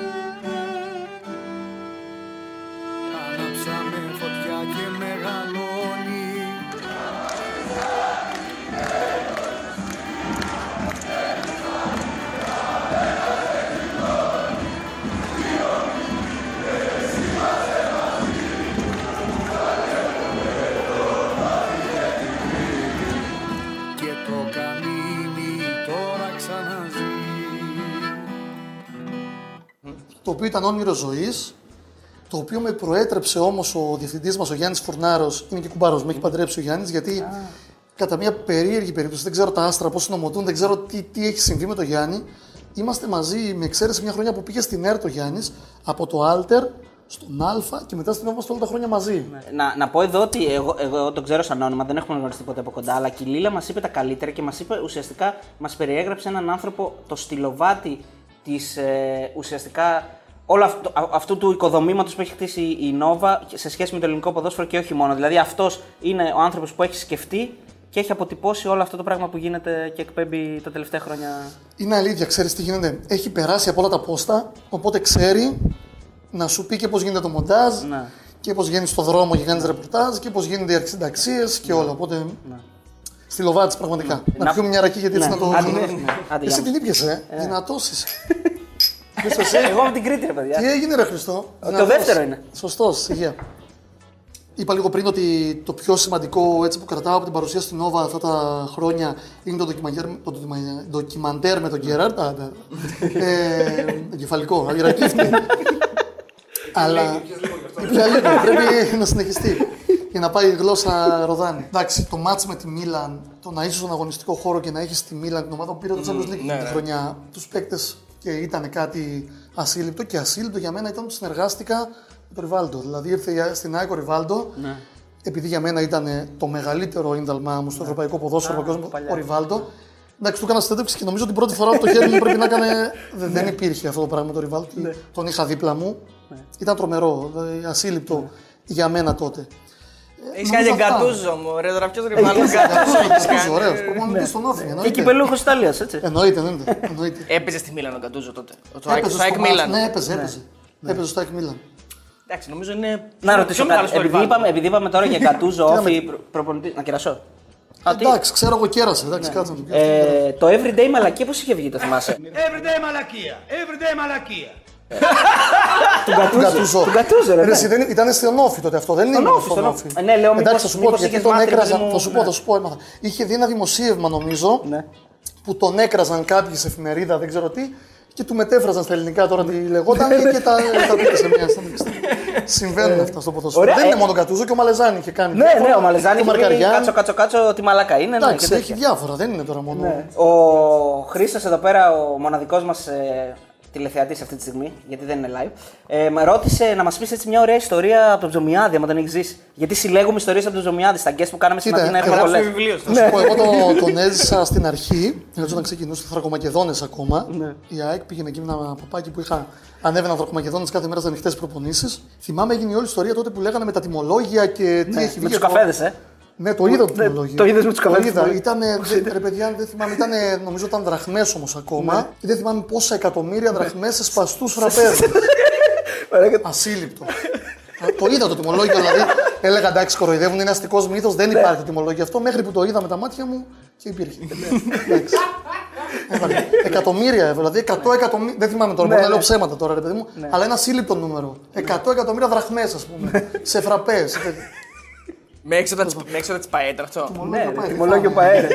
ήταν όνειρο ζωής. Το οποίο με προέτρεψε όμως ο διευθυντής μας, ο Γιάννης Φουρνάρος, είναι και κουμπάρος, με έχει παντρέψει ο Γιάννης, γιατί κατά μια περίεργη περίπτωση, δεν ξέρω τα άστρα πώς συνομωτούν, δεν ξέρω τι, τι έχει συμβεί με τον Γιάννη. Είμαστε μαζί, με εξαίρεση μια χρονιά που πήγε στην ΕΡΤ ο Γιάννης, από το Alter στον Α και μετά στην Όμω όλα τα χρόνια μαζί. Να, να πω εδώ ότι εγώ, εγώ τον ξέρω σαν όνομα, δεν έχουμε γνωριστεί ποτέ από κοντά, αλλά και η Λίλα μας είπε τα καλύτερα και μας είπε ουσιαστικά, μας περιέγραψε έναν άνθρωπο, το στυλοβάτι της ε, ουσιαστικά όλο αυτό, α- αυτού του οικοδομήματος που έχει χτίσει η Νόβα σε σχέση με το ελληνικό ποδόσφαιρο και όχι μόνο. Δηλαδή αυτός είναι ο άνθρωπος που έχει σκεφτεί και έχει αποτυπώσει όλο αυτό το πράγμα που γίνεται και εκπέμπει τα τελευταία χρόνια. Είναι αλήθεια, ξέρεις τι γίνεται. Έχει περάσει από όλα τα πόστα, οπότε ξέρει να σου πει και πώς γίνεται το μοντάζ Ναι. και πώς γίνει στο δρόμο και κάνεις ρεπορτάζ και πώς γίνονται οι αρχισυνταξίες και όλα. Οπότε. Στη Λοβάτης, πραγματικά. Να, Να- πιούμε μια ρακή γιατί έτσι Ναι. να το. Άντε, ναι. Άντε, Εσύ γεια την ήπιασες, ε. Δυνατός είσαι. Εγώ με την Κρήτη, ρε παιδιά. Τι έγινε, Ρε Χριστό; Το δεύτερο είναι. Σωστός, υγεία. Είπα λίγο πριν ότι το πιο σημαντικό έτσι, που κρατάω από την παρουσία στην Νόβα αυτά τα χρόνια είναι το ντοκιμαντέρ, το ντοκιμα- ντοκιμαντέρ με τον Γκέραρτ. Α, ναι. ε, εγκεφαλικό, αγυρακίφτη. Αλλά. Πια λίγο, πρέπει να συνεχιστεί. Για να πάει η γλώσσα ροδάνη. Εντάξει, το μάτς με τη Μίλαν, το να είσαι στον αγωνιστικό χώρο και να έχεις τη Μίλαν την ομάδα που πήρε το Champions League ναι, τη ναι. χρονιά, τους παίκτες και ήταν κάτι ασύλληπτο. Και ασύλληπτο για μένα ήταν που συνεργάστηκα με τον Ριβάλντο. Δηλαδή ήρθε στην ΑΕΚ ο Ριβάλντο, Ναι. επειδή για μένα ήταν το μεγαλύτερο ίνταλμά μου στο ευρωπαϊκό ποδόσφαιρο παγκόσμιο, ο Ριβάλντο. Εντάξει, του έκανα συνέντευξη και νομίζω την πρώτη φορά που το χέρι μου πρέπει να έκανε. δεν, [laughs] δεν υπήρχε αυτό το πράγμα με τον Ριβάλντο. Τον είχα δίπλα μου. Ήταν τρομερό, δηλαδή, ασύλληπτο για μένα τότε. Έχει κάνει νομίζω αυτά. γκατούζο μου, ρε τώρα ποιος ριβάλο Γκατούζο, ωραίος. Προπονητή στον Όφη. Και εννοείται. κυπελούχος Ιταλίας, έτσι. Εννοείται, εννοείται. εννοείται. Έπαιζε στη Μίλαν ο Γκατούζο τότε. Το Έπαιζε ΑΕΚ στο Μίλαν. μάτς, Ναι, έπαιζε, έπαιζε. Έπαιζε στο ΑΕΚ Μίλαν. Εντάξει, νομίζω είναι. Να ρωτήσω πιο μεγάλο κάτι. Επειδή περιβάλλον. είπαμε, επειδή είπαμε τώρα για Γκατούζο, [laughs] όφη προ- προπονητή. Να κερασώ. Α, τι- Εντάξει, ξέρω εγώ κέρασε. Εντάξει, κάτσε να το πιω. Ε, το everyday μαλακία πώς είχε βγει, το θυμάσαι; Everyday μαλακία. Everyday μαλακία. Του Γκατούζο. Του Γκατούζο, ρε, Ρε, ναι. εσύ, δεν- Ήταν στον όφη τότε αυτό, δεν είναι Στον Όφη, στον Όφη. Ε, ναι, λέω, μήπως- Εντάξει, θα σου πω μήπως γιατί είχες τον μάθει, ρε έκραζαν. παιδί μου, Θα σου πω, ναι. θα σου πω. έμαθα. Είχε δει ένα δημοσίευμα νομίζω Ναι. που τον έκραζαν κάποιοι σε εφημερίδα, δεν ξέρω τι, και του μετέφραζαν στα ελληνικά τώρα τι λεγόταν και τα, τα πήγε σε μια στάση. Συμβαίνουν αυτά στο ποδόσφαιρο. Ωραία, Δεν ε. είναι μόνο ο Γκατούζο και ο Μαλεζάνη είχε κάνει. Ναι, διάφορα. ναι, ο Μαλεζάνη Και ο είχε πει Μαρκαριάν. κάτσο, κάτσο, κάτσο, τι μαλακά είναι. Ναι, Εντάξει, και έχει τέτοια. διάφορα, δεν είναι τώρα μόνο. Ναι. Ο Χρήστος εδώ πέρα, ο μοναδικός μας ε, τηλεθεατής αυτή τη στιγμή, γιατί δεν είναι live, ε, με ρώτησε να μας πεις έτσι μια ωραία ιστορία από τον Τζομιάδη, άμα τον έχεις ζήσει. Γιατί συλλέγουμε ιστορίες από τον Τζομιάδη στα guest που κάναμε στην Κοίτα, Αθήνα. εγώ Έχουμε γράψω πολλές. βιβλίο σου. Θα σου πω, εγώ το, τον έζησα στην αρχή, δηλαδή όταν ξεκινούσε Θρακομακεδόνες ακόμα. Ναι. Η ΑΕΚ πήγαινε εκεί με ένα παπάκι που είχα. Ανέβαιναν Θρακομακεδόνες κάθε μέρα σε ανοιχτές προπονήσεις. Θυμάμαι έγινε η όλη ιστορία τότε που λέγανε με τα τιμολόγια και τι έχει βγει. Με τους και το- καφέδες, ε. Ναι, το είδα το Ναι, τιμολόγιο. το είδες με τους Το καφέδες είδα. του. Ήτανε, δεν- ρε παιδιά, δεν θυμάμαι, ήταν, νομίζω ήταν δραχμές όμως ακόμα. Και δεν θυμάμαι πόσα εκατομμύρια δραχμές σε σπαστούς φραπέδες. Ασύλληπτο. Α, το είδα το τιμολόγιο, δηλαδή έλεγα εντάξει, κοροϊδεύουν, είναι αστικός μύθος, δεν υπάρχει τιμολόγιο αυτό. Μέχρι που το είδα με τα μάτια μου και υπήρχε. Εντάξει. Έβαλε. Εκατομμύρια, έβαλε, δηλαδή 100 εκατομμύρια. Δεν θυμάμαι τώρα, μπορεί να λέω ψέματα τώρα, ρε παιδί μου, αλλά ένα σύλληπτο νούμερο. 100 εκατομμύρια δραχμές, ας πούμε. σε φραπέ. Με έξοδα της- με έξοδα τη ΠαΕΤ αυτό. Ναι, ρε, τιμολόγιο ΠαΕΡ.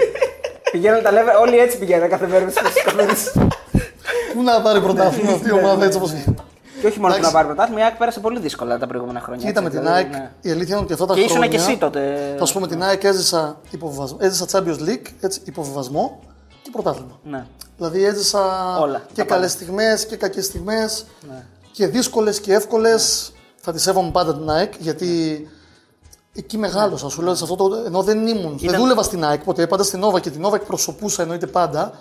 Πηγαίνουν τα λέμε, όλοι έτσι πηγαίνουν κάθε μέρα στου καφέδε. Πού να πάρει πρωτάθλημα αυτή η ομάδα έτσι όπως βγήκε. Και όχι μόνο που να Εντάξει. πάρει πρωτάθλημα, η ΑΕΚ πέρασε πολύ δύσκολα τα προηγούμενα χρόνια. Κοίτα με έτσι, την δηλαδή, ΑΕΚ, ναι. η αλήθεια είναι ότι αυτά τα Και χρόνια. ήσουν και εσύ τότε. Θα σου πω με την ΑΕΚ έζησα, υποβιβασμό, έζησα Champions League, έτσι, υποβιβασμό και πρωτάθλημα. Ναι. Δηλαδή έζησα Όλα, και τα καλές στιγμές και κακές στιγμές. Και δύσκολες και εύκολες. Θα τη σέβομαι πάντα την ΑΕΚ γιατί εκεί μεγάλωσα. Σου λέω σε αυτό το. ενώ δεν ήμουν. Δεν δούλευα στην ΑΕΚ ποτέ. Πάντα στην Νόβα και την Νόβα εκπροσωπούσα εννοείται πάντα.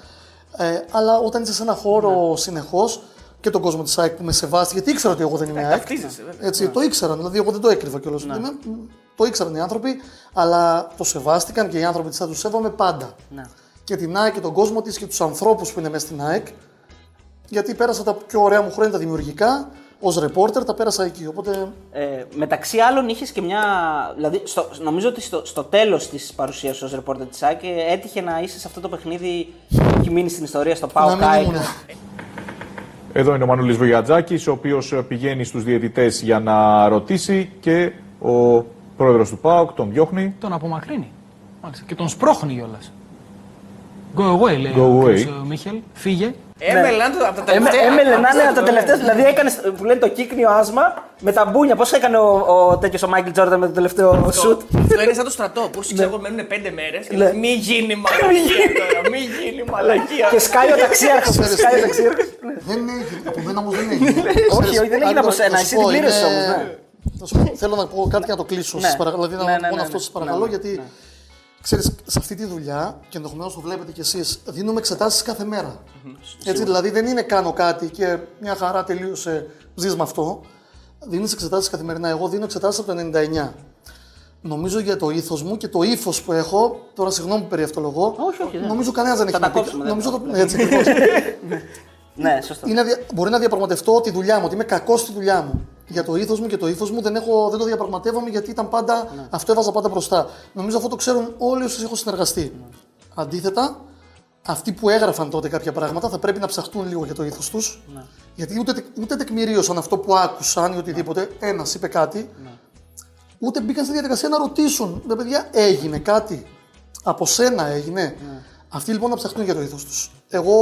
Ε, αλλά όταν είσαι σε ένα χώρο συνεχώς και τον κόσμο της ΑΕΚ που με σεβάστηκε, γιατί ήξερα ότι εγώ δεν είμαι ΑΕΚ. ταυτίζεσαι, βέβαια. Έτσι, Το ήξεραν, δηλαδή εγώ δεν το έκρυβα κιόλας. Το ήξεραν οι άνθρωποι, αλλά το σεβάστηκαν και οι άνθρωποι της θα τους σέβομαι πάντα. Ναι. Και την ΑΕΚ και τον κόσμο της και τους ανθρώπους που είναι μέσα στην ΑΕΚ. Γιατί πέρασα τα πιο ωραία μου χρόνια τα δημιουργικά, ως ρεπόρτερ τα πέρασα εκεί. Οπότε Ε, μεταξύ άλλων είχες και μια. Δηλαδή, στο, νομίζω ότι στο, στο τέλος της παρουσίας ως ρεπόρτερ της ΑΕΚ ε, έτυχε να είσαι σε αυτό το παιχνίδι που έχει μείνει στην ιστορία στο Πάο να μην Κάικ. ήμουν. Εδώ είναι ο Μανούλης Βογιατζάκης, ο οποίος ε, πηγαίνει στους διαιτητές για να ρωτήσει και ο πρόεδρος του ΠΑΟΚ τον διώχνει. Τον απομακρύνει. Μάλιστα. Και τον σπρώχνει κιόλας. Go away, λέει Go ο, away. κύριος, ε, Μίχελ. Φύγε. Έμελαν το- από τα Έμε, τελευταία. έμελε να είναι Απίστευτο, από τα ε. τελευταία. Δηλαδή έκανε που λένε το κύκνιο άσμα με τα μπούνια. Πώς έκανε ο, ο τέτοιος ο Μάικλ Τζόρνταν με το τελευταίο σουτ. Αυτό είναι σαν το στρατό που όσοι ξέρω μένουν πέντε μέρες και Ναι. λες, μη γίνει μαλακία [laughs] τώρα, μη γίνει μαλακία. και σκάει ο ταξίαρχος. Ξέρεις σκάει ο τι; ταξίαρχος. δεν έγινε. Από μένα όμως δεν [laughs] έγινε. Όχι, Ξέρεις, όχι, δεν έγινε άλλη από φορά, σένα, θα εσύ σου πω, την πλήρωσες είναι- όμως, ναι. θα σου πω, Θέλω να πω κάτι και να το κλείσω. Ναι. σας παρακαλώ. Δηλαδή Ναι, να ναι, πω ναι, αυτό ναι. σα παρακαλώ Ναι, γιατί ναι. Ξέρεις, σε αυτή τη δουλειά και ενδεχομένως το βλέπετε κι εσείς, δίνουμε εξετάσεις κάθε μέρα. Έτσι, δηλαδή δεν είναι κάνω κάτι και μια χαρά τελείωσε, ζεις με αυτό. Δίνεις εξετάσεις καθημερινά. Εγώ δίνω εξετάσεις από το 99. Νομίζω για το ήθος μου και το ύφος που έχω. Τώρα, συγγνώμη που περιευτολογώ. Όχι, όχι, δεν. Νομίζω κανένας δεν Θα έχει τα να πει. κόψουμε, δεν Νομίζω το... θα. Έτσι, ακριβώς. [laughs] Ναι, σωστό. είναι, δια- μπορεί να διαπραγματευτώ τη δουλειά μου, ότι είμαι κακός στη δουλειά μου. Για το ήθος μου και το ύφος μου δεν, έχω, δεν το διαπραγματεύομαι γιατί ήταν πάντα, Ναι. αυτό έβαζα πάντα μπροστά. Νομίζω αυτό το ξέρουν όλοι όσοι έχω συνεργαστεί. Ναι. Αντίθετα, αυτοί που έγραφαν τότε κάποια πράγματα θα πρέπει να ψαχτούν λίγο για το ήθο τους. Ναι. Γιατί ούτε, τε- ούτε τεκμηρίωσαν αυτό που άκουσαν ή οτιδήποτε. Ένας είπε κάτι. Ναι. Ούτε μπήκαν στη διαδικασία να ρωτήσουν. Ρε παιδιά, έγινε κάτι. Από σένα έγινε. Ναι. Αυτοί λοιπόν να ψαχτούν για το ήθο τους. Εγώ,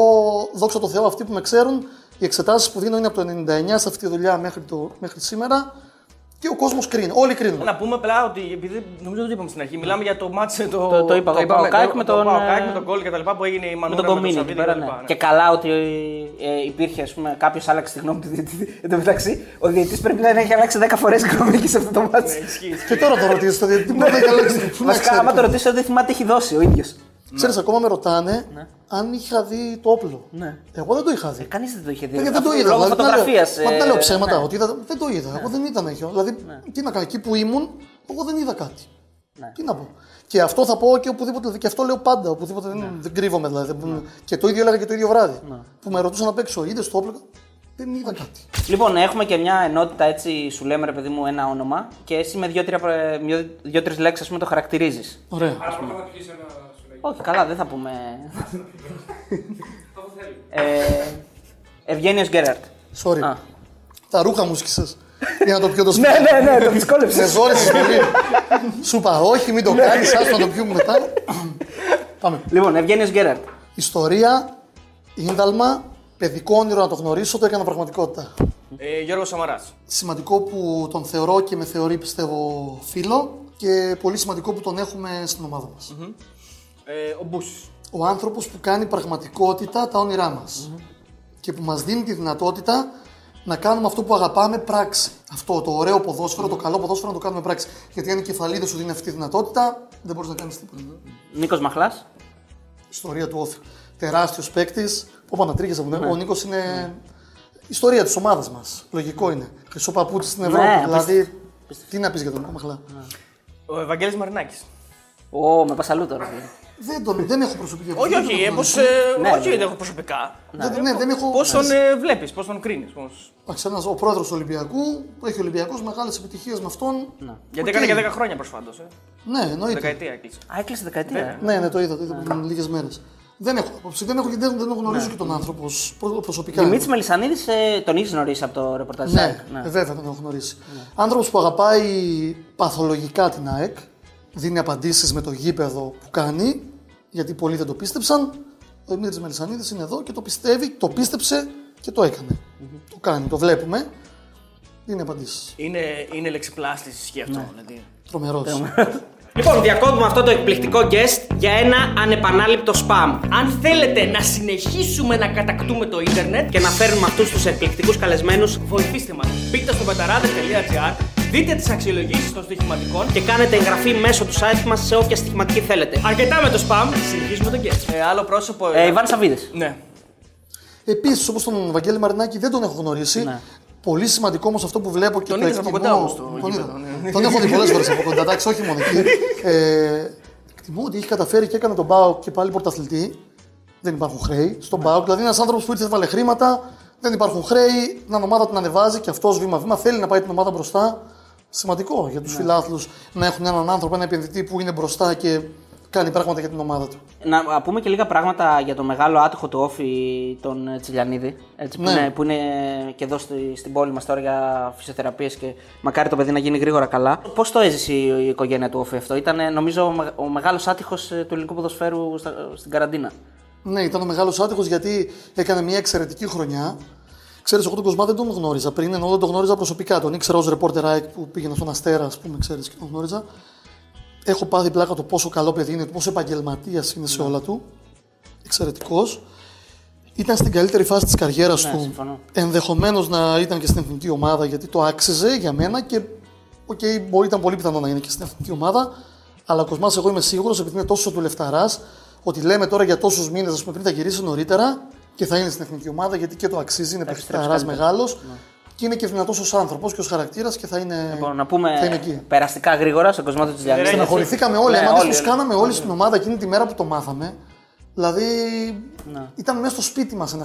δόξα τω Θεώ, αυτοί που με ξέρουν, οι εξετάσεις που δίνω είναι από το 99 σε αυτή τη δουλειά μέχρι, το, μέχρι σήμερα. Και ο κόσμος κρίνει. Όλοι κρίνουν. Να πούμε απλά ότι επειδή νομίζω ότι το είπαμε στην αρχή, μιλάμε για το μάτσε το. Το- το είπα εγώ, είπαμε, Παοκάκ το- με το τον, Παοκάκ ε, με τον γκολ και τα λοιπά που έγινε η Με Μανούρα τον Κομίνη εκεί Σαββίδη πέρα, και τα ναι. λοιπά, ναι. Και καλά ότι ε, υπήρχε, ας πούμε, κάποιος άλλαξε τη γνώμη του διαιτητή. Εν τω μεταξύ, ο διαιτητής πρέπει να έχει αλλάξει 10 φορές γνώμη και σε αυτό το μάτι. και τώρα το ρωτήσει το διαιτητή, μπορεί να έχει αλλάξει. Πού να Βασικά, ξέρει άμα το τώρα. ρωτήσω, δεν θυμάται τι έχει δώσει ο ίδιος. Ξέρεις, ακόμα με ρωτάνε αν είχα δει το όπλο. Ναι. Εγώ δεν το είχα δει. Κανείς δεν το είχε δει. Ε, δεν το Αφού είδα. Λόγω δηλαδή, τι να λέω- φωτογραφία. Μα τι να λέω ψέματα, ότι είδα, δεν το είδα. Εγώ δεν ήταν εκεί. Δηλαδή, Ναι. τι να κάνω, εκεί που ήμουν, εγώ δεν είδα κάτι. Τι να πω. Και αυτό θα πω και οπουδήποτε. Δηλαδή, και αυτό λέω πάντα. Οπουδήποτε Ναι. δεν, δεν κρύβομαι. Δηλαδή, δεν- Και το ίδιο έλεγα και το ίδιο βράδυ. Που με ρωτούσαν απ' έξω, είδες το όπλο; δεν είδα κάτι. Λοιπόν, έχουμε και μια ενότητα έτσι, σου λέμε ρε παιδί μου ένα όνομα και εσύ με δύο-τρει λέξεις ας πούμε το χαρακτηρίζεις. Ωραία. Αλλά πρώτα θα πιείς ένα σουλάκι. Όχι, καλά, δεν θα πούμε. Αυτό θέλει. ε, Ευγένιος Γκέραρτ. Sorry. Α. Τα ρούχα μου σκίσες. Για να το πιω το [laughs] σπίτι. ναι, ναι, το Με δυσκόλεψε. ζόρισες πολύ. Σου είπα, όχι, μην το κάνεις, άστο να το πιούμε μετά. Πάμε. λοιπόν, Ευγένιος Γκέραρτ. Ιστορία, ίνταλμα, παιδικό όνειρο να το γνωρίσω, το έκανα πραγματικότητα. Ε, Γιώργος Σαμαράς. Σημαντικό που τον θεωρώ και με θεωρεί πιστεύω φίλο και πολύ σημαντικό που τον έχουμε στην ομάδα μας. Ε, ο Μπούσης. Ο άνθρωπος που κάνει πραγματικότητα τα όνειρά μας και που μας δίνει τη δυνατότητα να κάνουμε αυτό που αγαπάμε πράξη. Αυτό το ωραίο ποδόσφαιρο, το καλό ποδόσφαιρο να το κάνουμε πράξη. Γιατί αν η κεφαλίδα σου δίνει αυτή τη δυνατότητα, δεν μπορείς να κάνεις τίποτα. Νίκος Μαχλάς. Ιστορία του Όφη. Τεράστιος παίκτης. Που πανατρίκε από Ο Νίκος είναι ιστορία της ομάδας μας. Λογικό είναι. Χρυσό παπούτσι στην Ευρώπη. Ναι, δηλαδή, τι να πεις για τον Νίκο Μαχλά; Ο Ευαγγέλης Μαρινάκης. Ω, με πασαλού τώρα. Φίλε. Δεν, τον, δεν έχω προσωπική Όχι, δεν όχι, τον ε, γνωρίζω. πώς, ε, Ναι, όχι, ναι. δεν έχω προσωπικά. Δεν, ναι, δεν έχω. Πώς τον ε, βλέπεις, πώς τον κρίνεις. Πώς... Εντάξει, ένας- ο πρόεδρος του Ολυμπιακού που έχει Ολυμπιακός μεγάλες επιτυχίες με αυτόν. Γιατί Οκ. έκανε και 10 χρόνια προσφάτως. Ε. Ναι, εννοείται. Δεκαετία έκλεισε. Α, έκλεισε δεκαετία. ε. Ναι, ναι, το είδα, το είδα πριν λίγες μέρες. Δεν έχω άποψη, δεν έχω γιατί δεν, δεν τον γνωρίζω και τον άνθρωπο ως προ- προσωπικά. Δημήτρης Μελισανίδης, ε, τον έχει γνωρίσει από το ρεπορτάζ. της Ναι, ΑΕΚ; ε, βέβαια τον έχω γνωρίσει. Άνθρωπος που αγαπάει παθολογικά την ΑΕΚ, δίνει απαντήσεις με το γήπεδο που κάνει, γιατί πολλοί δεν το πίστεψαν. Ο Δημήτρη Μελισανίδης είναι εδώ και το πιστεύει, το πίστεψε και το έκανε. Το κάνει, το βλέπουμε. Δίνει απαντήσεις. Είναι, είναι λεξιπλάστη ισχύει αυτό. Δηλαδή. Τρομερός. [laughs] Λοιπόν, διακόπτουμε αυτό το εκπληκτικό guest για ένα ανεπανάληπτο spam. Αν θέλετε να συνεχίσουμε να κατακτούμε το ίντερνετ, Και να φέρνουμε αυτούς τους εκπληκτικούς καλεσμένους βοηθήστε μας. Μπείτε στο πεταράδε.gr, δείτε τις αξιολογήσεις των στοιχηματικών και κάνετε εγγραφή μέσω του site μας σε όποια στοιχηματική θέλετε. Αρκετά με το spam, συνεχίζουμε τον guest. Ε, άλλο πρόσωπο. Ε, Ιβάν Σαββίδης. Ναι. Επίσης, όπως τον Βαγγέλη Μαρινάκη δεν τον έχω γνωρίσει. Ναι. Πολύ σημαντικό όμως αυτό που βλέπω και Τον το είδες από εκτιμώ- κοντά όμως στο τον, γήπεδο, είδα. ναι. τον έχω δει πολλές φορές από κοντά, εντάξει, όχι μόνο εκεί. ε, εκτιμώ ότι έχει καταφέρει και έκανε τον Μπάουκ και πάλι πρωταθλητή. Δεν υπάρχουν χρέη στον Μπάουκ. Δηλαδή, ένας άνθρωπος που ήρθε, έβαλε χρήματα, δεν υπάρχουν χρέη, την ομάδα την ανεβάζει και αυτός βήμα-βήμα θέλει να πάει την ομάδα μπροστά. Σημαντικό για τους Ναι. φιλάθλους να έχουν έναν άνθρωπο, ένα επενδυτή που είναι μπροστά και κάνει πράγματα για την ομάδα του. Να πούμε και λίγα πράγματα για το μεγάλο άτυχο του Όφη, τον ε, Τσιλιανίδη. Έτσι, που, Ναι. είναι, που είναι και εδώ στη, στην πόλη μας τώρα για φυσιοθεραπείες και μακάρι το παιδί να γίνει γρήγορα καλά. Πώς το έζησε η, η οικογένεια του Όφη αυτό, Ήταν νομίζω ο, με- ο μεγάλος άτυχος του ελληνικού ποδοσφαίρου στα- στην καραντίνα. Ναι, ήταν ο μεγάλος άτυχος γιατί έκανε μια εξαιρετική χρονιά. Ξέρεις, εγώ τον Κοσμά δεν τον γνώριζα πριν, ενώ δεν τον γνώριζα προσωπικά. Τον ήξερα ως ρεπόρτερ ΑΕΚ που πήγαινε στον Αστέρα, ας πούμε, ξέρεις και τον γνώριζα. Έχω πάθει πλάκα το πόσο καλό παιδί είναι, το πόσο επαγγελματίας είναι σε όλα του. Εξαιρετικός. Ήταν στην καλύτερη φάση της καριέρας Ναι, του. συμφωνώ. Ενδεχομένως να ήταν και στην εθνική ομάδα γιατί το άξιζε για μένα και. Οκ, μπορεί, ήταν πολύ πιθανό να είναι και στην εθνική ομάδα. Αλλά ο Κοσμάς, εγώ είμαι σίγουρος, επειδή είναι τόσο του λεβενταράς, ότι λέμε τώρα για τόσους μήνες, ας πούμε, πριν θα γυρίσει νωρίτερα και θα είναι στην εθνική ομάδα γιατί και το αξίζει, είναι επιστρέψει παιχταρά καλύτερα. μεγάλος και είναι και δυνατός ως άνθρωπος και ως χαρακτήρας και θα είναι. Λοιπόν, να πούμε θα είναι εκεί. περαστικά γρήγορα στον κοσμά του Τσιλιανίδη. Στεναχωρηθήκαμε όλοι. Ναι, Ναι, όλοι, τους όλοι. κάναμε όλοι στην ομάδα εκείνη τη μέρα που το μάθαμε. Δηλαδή Ναι. ήταν μέσα στο σπίτι μας.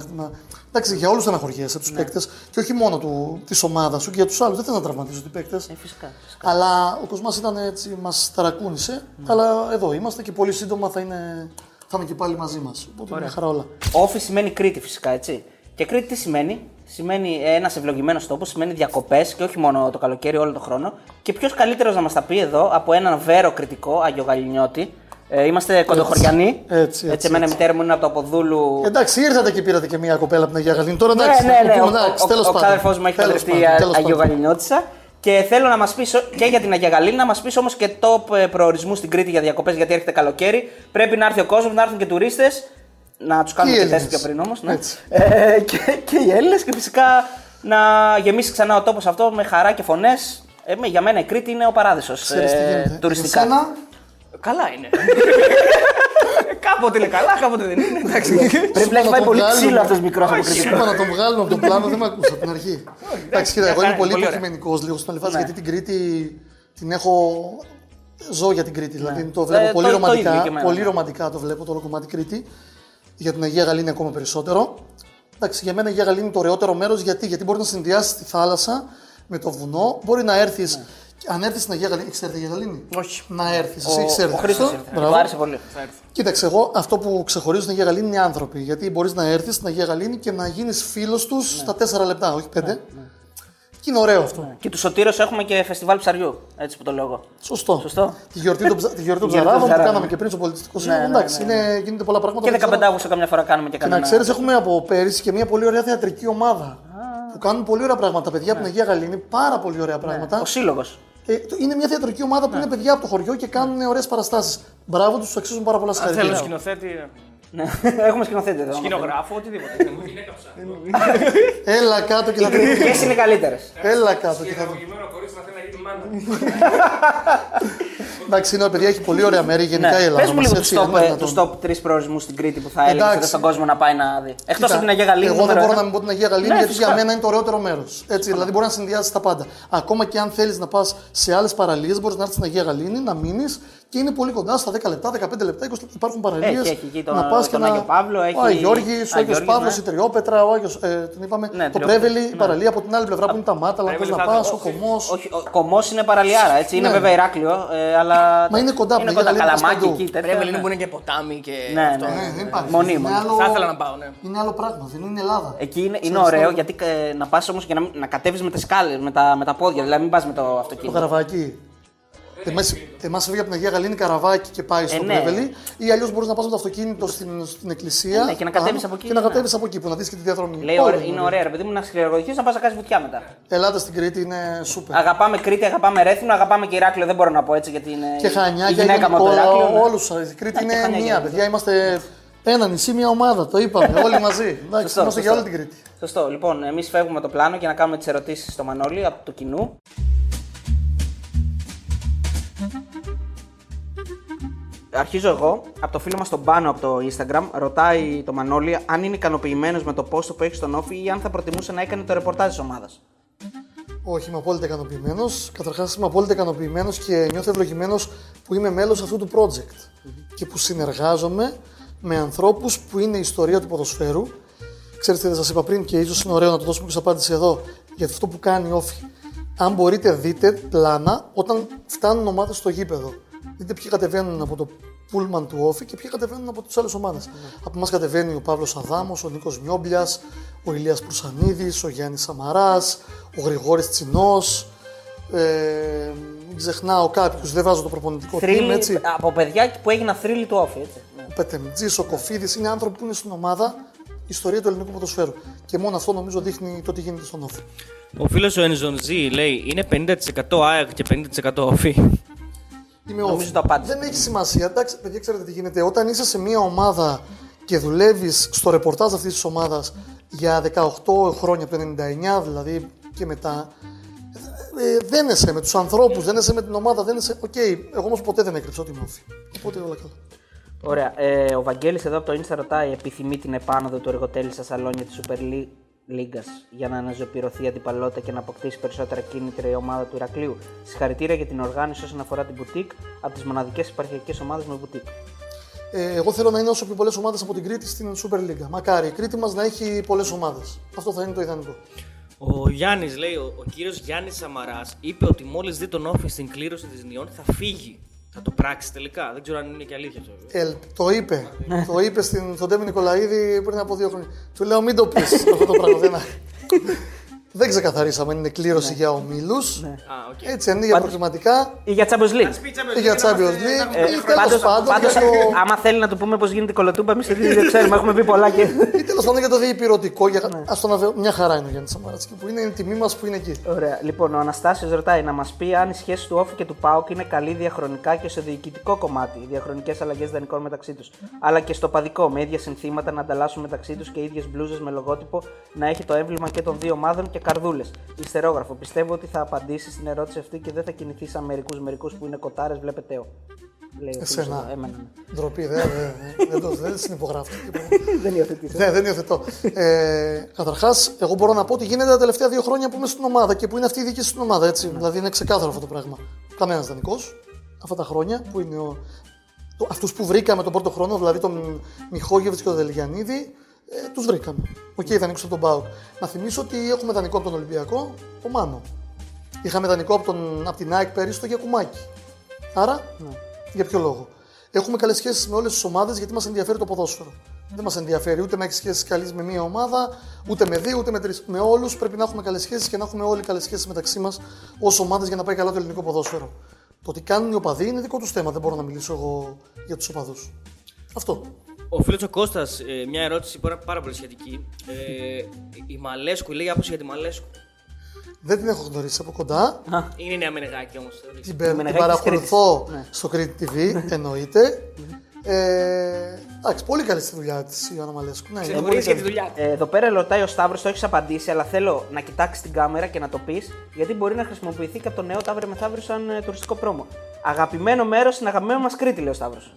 Εντάξει, για όλους στεναχωριέσαι τους παίκτες και όχι μόνο της ομάδας σου και για τους άλλους. Δεν θέλω να τραυματίζω τους παίκτες. Ε, φυσικά, φυσικά. Αλλά ο Κοσμάς ήταν έτσι, μας ταρακούνησε. Αλλά εδώ είμαστε και πολύ σύντομα θα είναι, θα είναι και πάλι μαζί μας. Οπότε μια χαρά όλα. Όφη σημαίνει Κρήτη φυσικά, έτσι. Και Κρήτη τι σημαίνει; Σημαίνει ένας ευλογημένος τόπος, σημαίνει διακοπές και όχι μόνο το καλοκαίρι, όλο τον χρόνο. Και ποιος καλύτερος να μας τα πει εδώ από έναν βέρο κριτικό, Άγιο Γαλινιώτη. Ε, είμαστε κοντοχωριανοί. Έτσι, έτσι, εμένα η έτσι. μητέρα μου είναι από το Αποδούλου. Εντάξει, ήρθατε και πήρατε και μια κοπέλα από την Αγία Γαλήνη. Τώρα εντάξει. ναι, ναι, ναι. Ο, εντάξει, ο, τέλος ο, πάντων. ξάδερφό μου έχει Τέλος παντρευτεί πάντων, τέλος πάντων. Αγιογαλινιώτησα. Και θέλω να μας πεις και για την Αγία Γαλήνη, να μας πεις όμως και top ε, προορισμού στην Κρήτη για διακοπές, γιατί έρχεται καλοκαίρι. Πρέπει να έρθει ο κόσμος, να έρθουν και τουρίστες. Να τους κάνουμε Και οι και τεστ Έλληνες. πιο πριν όμως. Ναι. Έτσι. Ε, και, και οι Έλληνες και φυσικά να γεμίσει ξανά ο τόπος αυτό με χαρά και φωνές. Ε, με- για μένα η Κρήτη είναι ο παράδεισος. Ξέρεις τι γίνεται. τουριστικά. Για σένα, Καλά είναι. [laughs] κάποτε είναι καλά, κάποτε δεν είναι. Εντάξει. Πρέπει να έχει να πάει τον πολύ βγάλουμε. ξύλο αυτός μικρό από Σου κριτικό. είπα να τον βγάλουμε από τον πλάνο, δεν με ακούσα από την αρχή. Εντάξει, κοίτα, εγώ είμαι κάνει, πολύ πολύ ωραία. υποκειμενικός λίγο στον Αλιβάζ Ναι. γιατί την Κρήτη την έχω. Ζω για την Κρήτη. Δηλαδή το Ε, βλέπω πολύ το- το ίδιο ρομαντικά. και εμένα, Πολύ ναι. ρομαντικά το βλέπω το όλο κομμάτι Κρήτη. Για την Αγία Γαλήνη ακόμα περισσότερο. Εντάξει, για μένα η Αγία Γαλήνη είναι το ωραιότερο μέρος γιατί, γιατί μπορεί να συνδυάσει τη θάλασσα με το βουνό. Μπορεί να έρθεις. Αν έρθεις στην Αγία Γαλήνη, έχει έρθει η Αγία Γαλήνη; Όχι. Να έρθεις. Ο- Εσύ έχει έρθει. ο Χρήστος Σωστό. ήρθε. Μπράβο. Του άρεσε πολύ. Κοίταξε, εγώ αυτό που ξεχωρίζω στην Αγία Γαλήνη είναι οι άνθρωποι. Γιατί μπορείς να έρθεις στην Αγία Γαλήνη και να γίνεις φίλος τους στα 4 λεπτά, όχι 5. Και είναι ωραίο αυτό. Και τους Σωτήρος έχουμε και φεστιβάλ ψαριού. Έτσι που το λέω εγώ. Σωστό. Σωστό. Τη γιορτή των, ψα- τη γιορτή των Τη γιορτή των ψαράδων που ψαράδων. κάναμε και πριν στο πολιτιστικό Ναι, σύλλογο. ναι, Εντάξει, ναι, είναι, γίνεται πολλά πράγματα. Και δεν ξέρω. 15 Αύγουστο καμιά φορά κάνουμε και Και να κανένα. ξέρεις, έχουμε από πέρυσι και μια πολύ ωραία θεατρική ομάδα. Που κάνουν πολύ ωραία πράγματα. Τα παιδιά από την Αγία Γαλήνη, πάρα πολύ ωραία πράγματα. Ο σύλλογος. Ε, το- είναι μια θεατρική ομάδα που είναι παιδιά από το χωριό και κάνουν ωραίες παραστάσεις. Μπράβο τους, τους αξίζουν πάρα πολλά Αν θέλουν συγχαρητήρια. σκηνοθέτη, ε, Ναι. [laughs] Έχουμε σκηνοθέτη εδώ. σκηνογράφο, οτιδήποτε. Έλα κάτω και Οι θα δει. κριτικέ είναι οι καλύτερες. Έλα κάτω και θα δει. Ευλογημένο κορίτσι να θέλει να γίνει μάνα. [laughs] Εντάξει, είναι παιδιά, έχει πολύ ωραία μέρη γενικά η Ναι. Ελλάδα. Πες μου μας, λίγο έτσι, του αν είναι top, δυνατόν. τους top 3 προορισμούς στην Κρήτη που θα έλεγες Εντάξει. στον κόσμο να πάει να δει. Εκτός Κοίτα, από την Αγία Γαλήνη. Εγώ δεν νούμερο μπορώ ένα. να μην πω την Αγία Γαλήνη Ναι, γιατί φυσικά. για μένα είναι το ωραιότερο μέρος. Έτσι, δηλαδή μπορεί να συνδυάσεις τα πάντα. Ακόμα και αν θέλεις να πας σε άλλες παραλίες, μπορείς να έρθεις στην Αγία Γαλήνη, να μείνεις και είναι πολύ κοντά στα 10 λεπτά, 15 λεπτά, 20 λεπτά. Υπάρχουν παραλίες. Έχει, έχει εκεί τον- να πας και τον να. Άγιο Παύλο, έχει- Ο Άγιο Γιώργη, ο Άγιο Άγιος Γιώργης, Παύλος, ναι. η Τριόπετρα, ο Άγιος, ε, την είπαμε, Ναι, το Τριόπετρα, Πρέβελη, η ναι. παραλία από την άλλη πλευρά που είναι τα μάταλα, πώ Πρέβελη να θα πας, ήταν, ο Κομμό. Όχι, ο Κομμό είναι παραλιάρα, έτσι. Είναι Ναι. βέβαια Ηράκλειο, ε, αλλά. Μα είναι κοντά, Είναι Αγία κοντά. Γαλήνη πας Καλαμάκι παντού. εκεί. τέτοια, Πρέπει ναι. να είναι και ποτάμι και Ναι, αυτό. ναι. Ναι, δεν υπάρχει. Μονίμως. Είναι άλλο- Θα ήθελα να πάω, ναι. Είναι άλλο πράγμα, δεν είναι Ελλάδα. Εκεί είναι, είναι Ξέρεις, ωραίο το- γιατί ε, να πας όμως και να, μην- να κατέβεις με τις σκάλες, με τα, με τα πόδια. Δηλαδή μην πας με το Το αυτοκίνητο. καραβάκι. Εμά φύγει από την Αγία Γαλήνη καραβάκι και πάει στο ναι. Πρέβελη. Ή αλλιώς μπορείς να πας με το αυτοκίνητο στην, στην εκκλησία. Ε, ναι, και να κατέβεις πάνω, από εκεί, Και να ναι. κατέβεις από εκεί που να δεις και τη διαδρομή. Λέει, Πολύ ωραία, ωραία. είναι ωραία, ρε παιδί μου, να σκληροδοτηθεί να πας να κάνεις βουτιά μετά. Ελλάδα στην Κρήτη είναι σούπερ. Αγαπάμε Κρήτη, αγαπάμε Ρέθινο, αγαπάμε και Ηράκλειο. Δεν μπορώ να πω έτσι γιατί είναι. Και Χανιά η και γυναίκα μου από το Ηράκλειο. ναι. Όλους. Η Κρήτη Ναι, και είναι Χανιά μία, γίνεται. παιδιά. Είμαστε ένα νησί, μία ομάδα. Το είπαμε [laughs] όλοι μαζί. Εντάξει, Σωστό, είμαστε για σωστό. όλη την Κρήτη. Σωστό. Λοιπόν, εμείς φεύγουμε το πλάνο για να κάνουμε τις ερωτήσεις στο Μανώλη από το κοινού. Αρχίζω εγώ. Από το φίλο μας τον Πάνο από το Instagram. Ρωτάει το Μανώλη αν είναι ικανοποιημένος με το πόστο που έχει στον όφη ή αν θα προτιμούσε να έκανε το ρεπορτάζ της ομάδας. Όχι, είμαι απόλυτα ικανοποιημένος. Καταρχάς, είμαι απόλυτα ικανοποιημένος και νιώθω ευλογημένος που είμαι μέλος αυτού του project και που συνεργάζομαι με ανθρώπους που είναι η ιστορία του ποδοσφαίρου. Ξέρετε, δεν σας είπα πριν και ίσως είναι ωραίο να το δώσουμε και σε απάντηση εδώ για αυτό που κάνει η Όφη. Αν μπορείτε, δείτε πλάνα όταν φτάνουν ομάδες στο γήπεδο. Δείτε ποιοι κατεβαίνουν από το πούλμαν του Όφη και ποιοι κατεβαίνουν από τι άλλε ομάδες. Από εμάς κατεβαίνει ο Παύλος Αδάμος, ο Νίκος Νιόμπλια, ο Ηλίας Προυσανίδης, ο Γιάννης Σαμαράς, ο Γρηγόρης Τσινός. Ε, μην ξεχνάω κάποιους, δεν βάζω το προπονητικό team Θρύλοι, έτσι. από παιδιά που έγιναν θρύλοι του όφη. Έτσι. Ναι. Ο Πετεμτζή, ο Κοφίδης είναι άνθρωποι που είναι στην ομάδα ιστορία του ελληνικού ποδοσφαίρου. Και μόνο αυτό νομίζω δείχνει το τι γίνεται στον Όφη. Ο φίλος ο Ενζον Ζή λέει είναι 50% ΑΕΚ και 50% όφη. Είμαι Νομίζω off. το απάντησα. Δεν έχει σημασία. Εντάξει, παιδιά, ξέρετε τι γίνεται. Όταν είσαι σε μια ομάδα και δουλεύεις στο ρεπορτάζ αυτής της ομάδας για 18 χρόνια, από το 99 δηλαδή και μετά, ε, δεν είσαι με τους ανθρώπους, δεν είσαι με την ομάδα, δεν είσαι. Οκ, εγώ όμως ποτέ δεν έκρυψα ότι είμαι ΟΦΗ. Οπότε όλα καλά. Ωραία. Ε, ο Βαγγέλης εδώ από το Insta ρωτάει: Επιθυμεί την επάνοδο του Εργοτέλη στα σαλόνια της Super League; Λίγκας για να αναζωπυρωθεί η αντιπαλότητα και να αποκτήσει περισσότερα κίνητρα η ομάδα του Ηρακλείου. Συγχαρητήρια για την οργάνωση όσον αφορά την μπουτίκ από τις μοναδικές υπαρχιακέ ομάδες με μπουτίκ. Ε, εγώ θέλω να είναι όσο πιο πολλές ομάδες από την Κρήτη στην Super League. Μακάρι η Κρήτη μας να έχει πολλές ομάδες. Αυτό θα είναι το ιδανικό. Ο Γιάννης λέει, ο, ο κύριος Γιάννης Σαμαράς είπε ότι μόλις δει τον όφη στην κλήρωση της Νιών θα φύγει. Θα το πράξεις τελικά. Δεν ξέρω αν είναι και αλήθεια αυτό. Ελ, το είπε. το είπε στην, στον Τέμι Νικολαίδη πριν από δύο χρόνια. Του λέω μην το πεις αυτό το πράγμα. Δεν, δεν ξεκαθαρίσαμε αν είναι κλήρωση για ομίλους. Α, οκ. Έτσι, αν είναι για προκριματικά Ή για Champions League. ή για Champions League. Ε, ή τέλος πάντως, πάντων πάντως, για το, άμα θέλει να του πούμε πώς γίνεται η κωλοτούμπα, εμείς δεν ξέρουμε. Έχουμε πει πολλά και. ή τέλος πάντων για το διηπειρωτικό. Για, ας τον αβε... Μια χαρά είναι ο Γιάννης Σαμαράτσκι που είναι η τιμή μας που είναι εκεί. Ωραία. Λοιπόν, ο Αναστάσιος ρωτάει να μας πει αν η σχέση του ΟΦΗ και του ΠΑΟΚ είναι καλή διαχρονικά και σε διοικητικό κομμάτι. Διαχρονικές ανταλλαγές δανεικών μεταξύ τους. Αλλά και στο οπαδικό, με ίδια συνθήματα να ανταλλάσσουν μεταξύ τους και ίδιες μπλούζες με λογότυπο να έχει το έμβλημα και των δύο ομάδων και καρδούλες. Ιστερόγραφο. Πιστεύω ότι θα απαντήσεις στην ερώτηση αυτή και δεν θα κινηθείς σαν μερικούς μερικούς που είναι κοτάρες, βλέπετε. ο. Λέει ο φίλος Εσένα. εδώ. Εμένα. ναι. Ντροπή, δεν, δεν, δεν, δεν, το- δεν συνυπογράφω. [laughs] δεν υιοθετήσω. Ναι, δεν υιοθετώ. Ε, Καταρχάς, εγώ μπορώ να πω ότι γίνεται τα τελευταία δύο χρόνια που είμαι στην ομάδα και που είναι αυτή η δίκηση στην ομάδα. Έτσι. Δηλαδή είναι ξεκάθαρο αυτό το πράγμα. Κανένας δανεικό αυτά τα χρόνια που είναι ο, το, αυτούς που βρήκαμε τον πρώτο χρόνο, δηλαδή τον Μιχόγεβιτς και τον Δελγιανίδη, Ε, τους βρήκαμε. OK, okay, δανεικού από τον ΠΑΟΚ. Να θυμίσω ότι έχουμε δανεικό από τον Ολυμπιακό, το Μάνο. Είχαμε δανεικό από, τον, από την ΑΕΚ πέρυσι το Γιακουμάκι. Άρα, για ποιο λόγο. Έχουμε καλές σχέσεις με όλες τις ομάδες γιατί μας ενδιαφέρει το ποδόσφαιρο. Δεν μας ενδιαφέρει ούτε να έχεις σχέσεις καλής με μία ομάδα, ούτε με δύο, ούτε με τρεις. Με όλους πρέπει να έχουμε καλές σχέσεις και να έχουμε όλοι καλές σχέσεις μεταξύ μας ως ομάδες για να πάει καλά το ελληνικό ποδόσφαιρο. Το τι κάνουν οι οπαδοί είναι δικό τους θέμα. Δεν μπορώ να μιλήσω εγώ για τους οπαδούς. Αυτό. Ο φίλος ο Κώστας, ε, μια ερώτηση πάρα, πάρα πολύ σχετική. Ε, η Μαλέσκου, λέει άποψη για τη Μαλέσκου. Δεν την έχω γνωρίσει από κοντά. Είναι νέα Μενεγάκη όμως. Την, παι- την παρακολουθώ στο Crete TV, εννοείται. Ε, εντάξει, πολύ καλή στη δουλειά της η Ιωάννα Μαλέσκου. Ναι, είναι πολύ καλή. Ε, εδώ πέρα ρωτάει ο Σταύρος, το έχεις απαντήσει, αλλά θέλω να κοιτάξεις την κάμερα και να το πεις, γιατί μπορεί να χρησιμοποιηθεί και από το νέο Ταύρε Μεθαύριο σαν ε, τουριστικό πρόμο. Αγαπημένο μέρος στην αγαπημένη μας Κρήτη, λέει ο Σταύρος.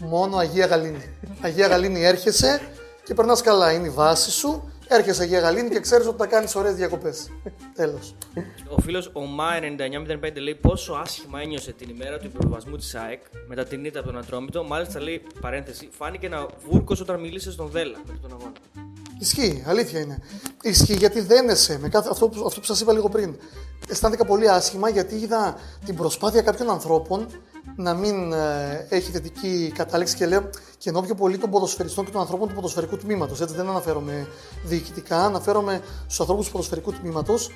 Μόνο Αγία Γαλήνη. Αγία Γαλήνη έρχεσαι και περνάς καλά. Είναι η βάση σου. Έρχεσαι Αγία Γαλήνη και ξέρεις ότι θα κάνεις ωραίες διακοπές. Τέλος. Ο φίλος ο Μα9905 λέει πόσο άσχημα ένιωσε την ημέρα του υπερβασμού της ΑΕΚ μετά την ήττα από τον Ατρόμητο. Μάλιστα λέει παρένθεση, φάνηκε ένα βούρκο όταν μίλησε στον Δέλα μετά τον αγώνα. Ισχύει, αλήθεια είναι. Ισχύει γιατί δένεσαι με κάθε, αυτό, που- αυτό που σας είπα λίγο πριν. Αισθάνθηκα πολύ άσχημα γιατί είδα την προσπάθεια κάποιων ανθρώπων να μην ε, έχει θετική κατάληξη και λέω και ενώ πιο πολύ των ποδοσφαιριστών και των ανθρώπων του ποδοσφαιρικού τμήματος. Έτσι δεν αναφέρομαι διοικητικά, αναφέρομαι στους ανθρώπους του ποδοσφαιρικού τμήματος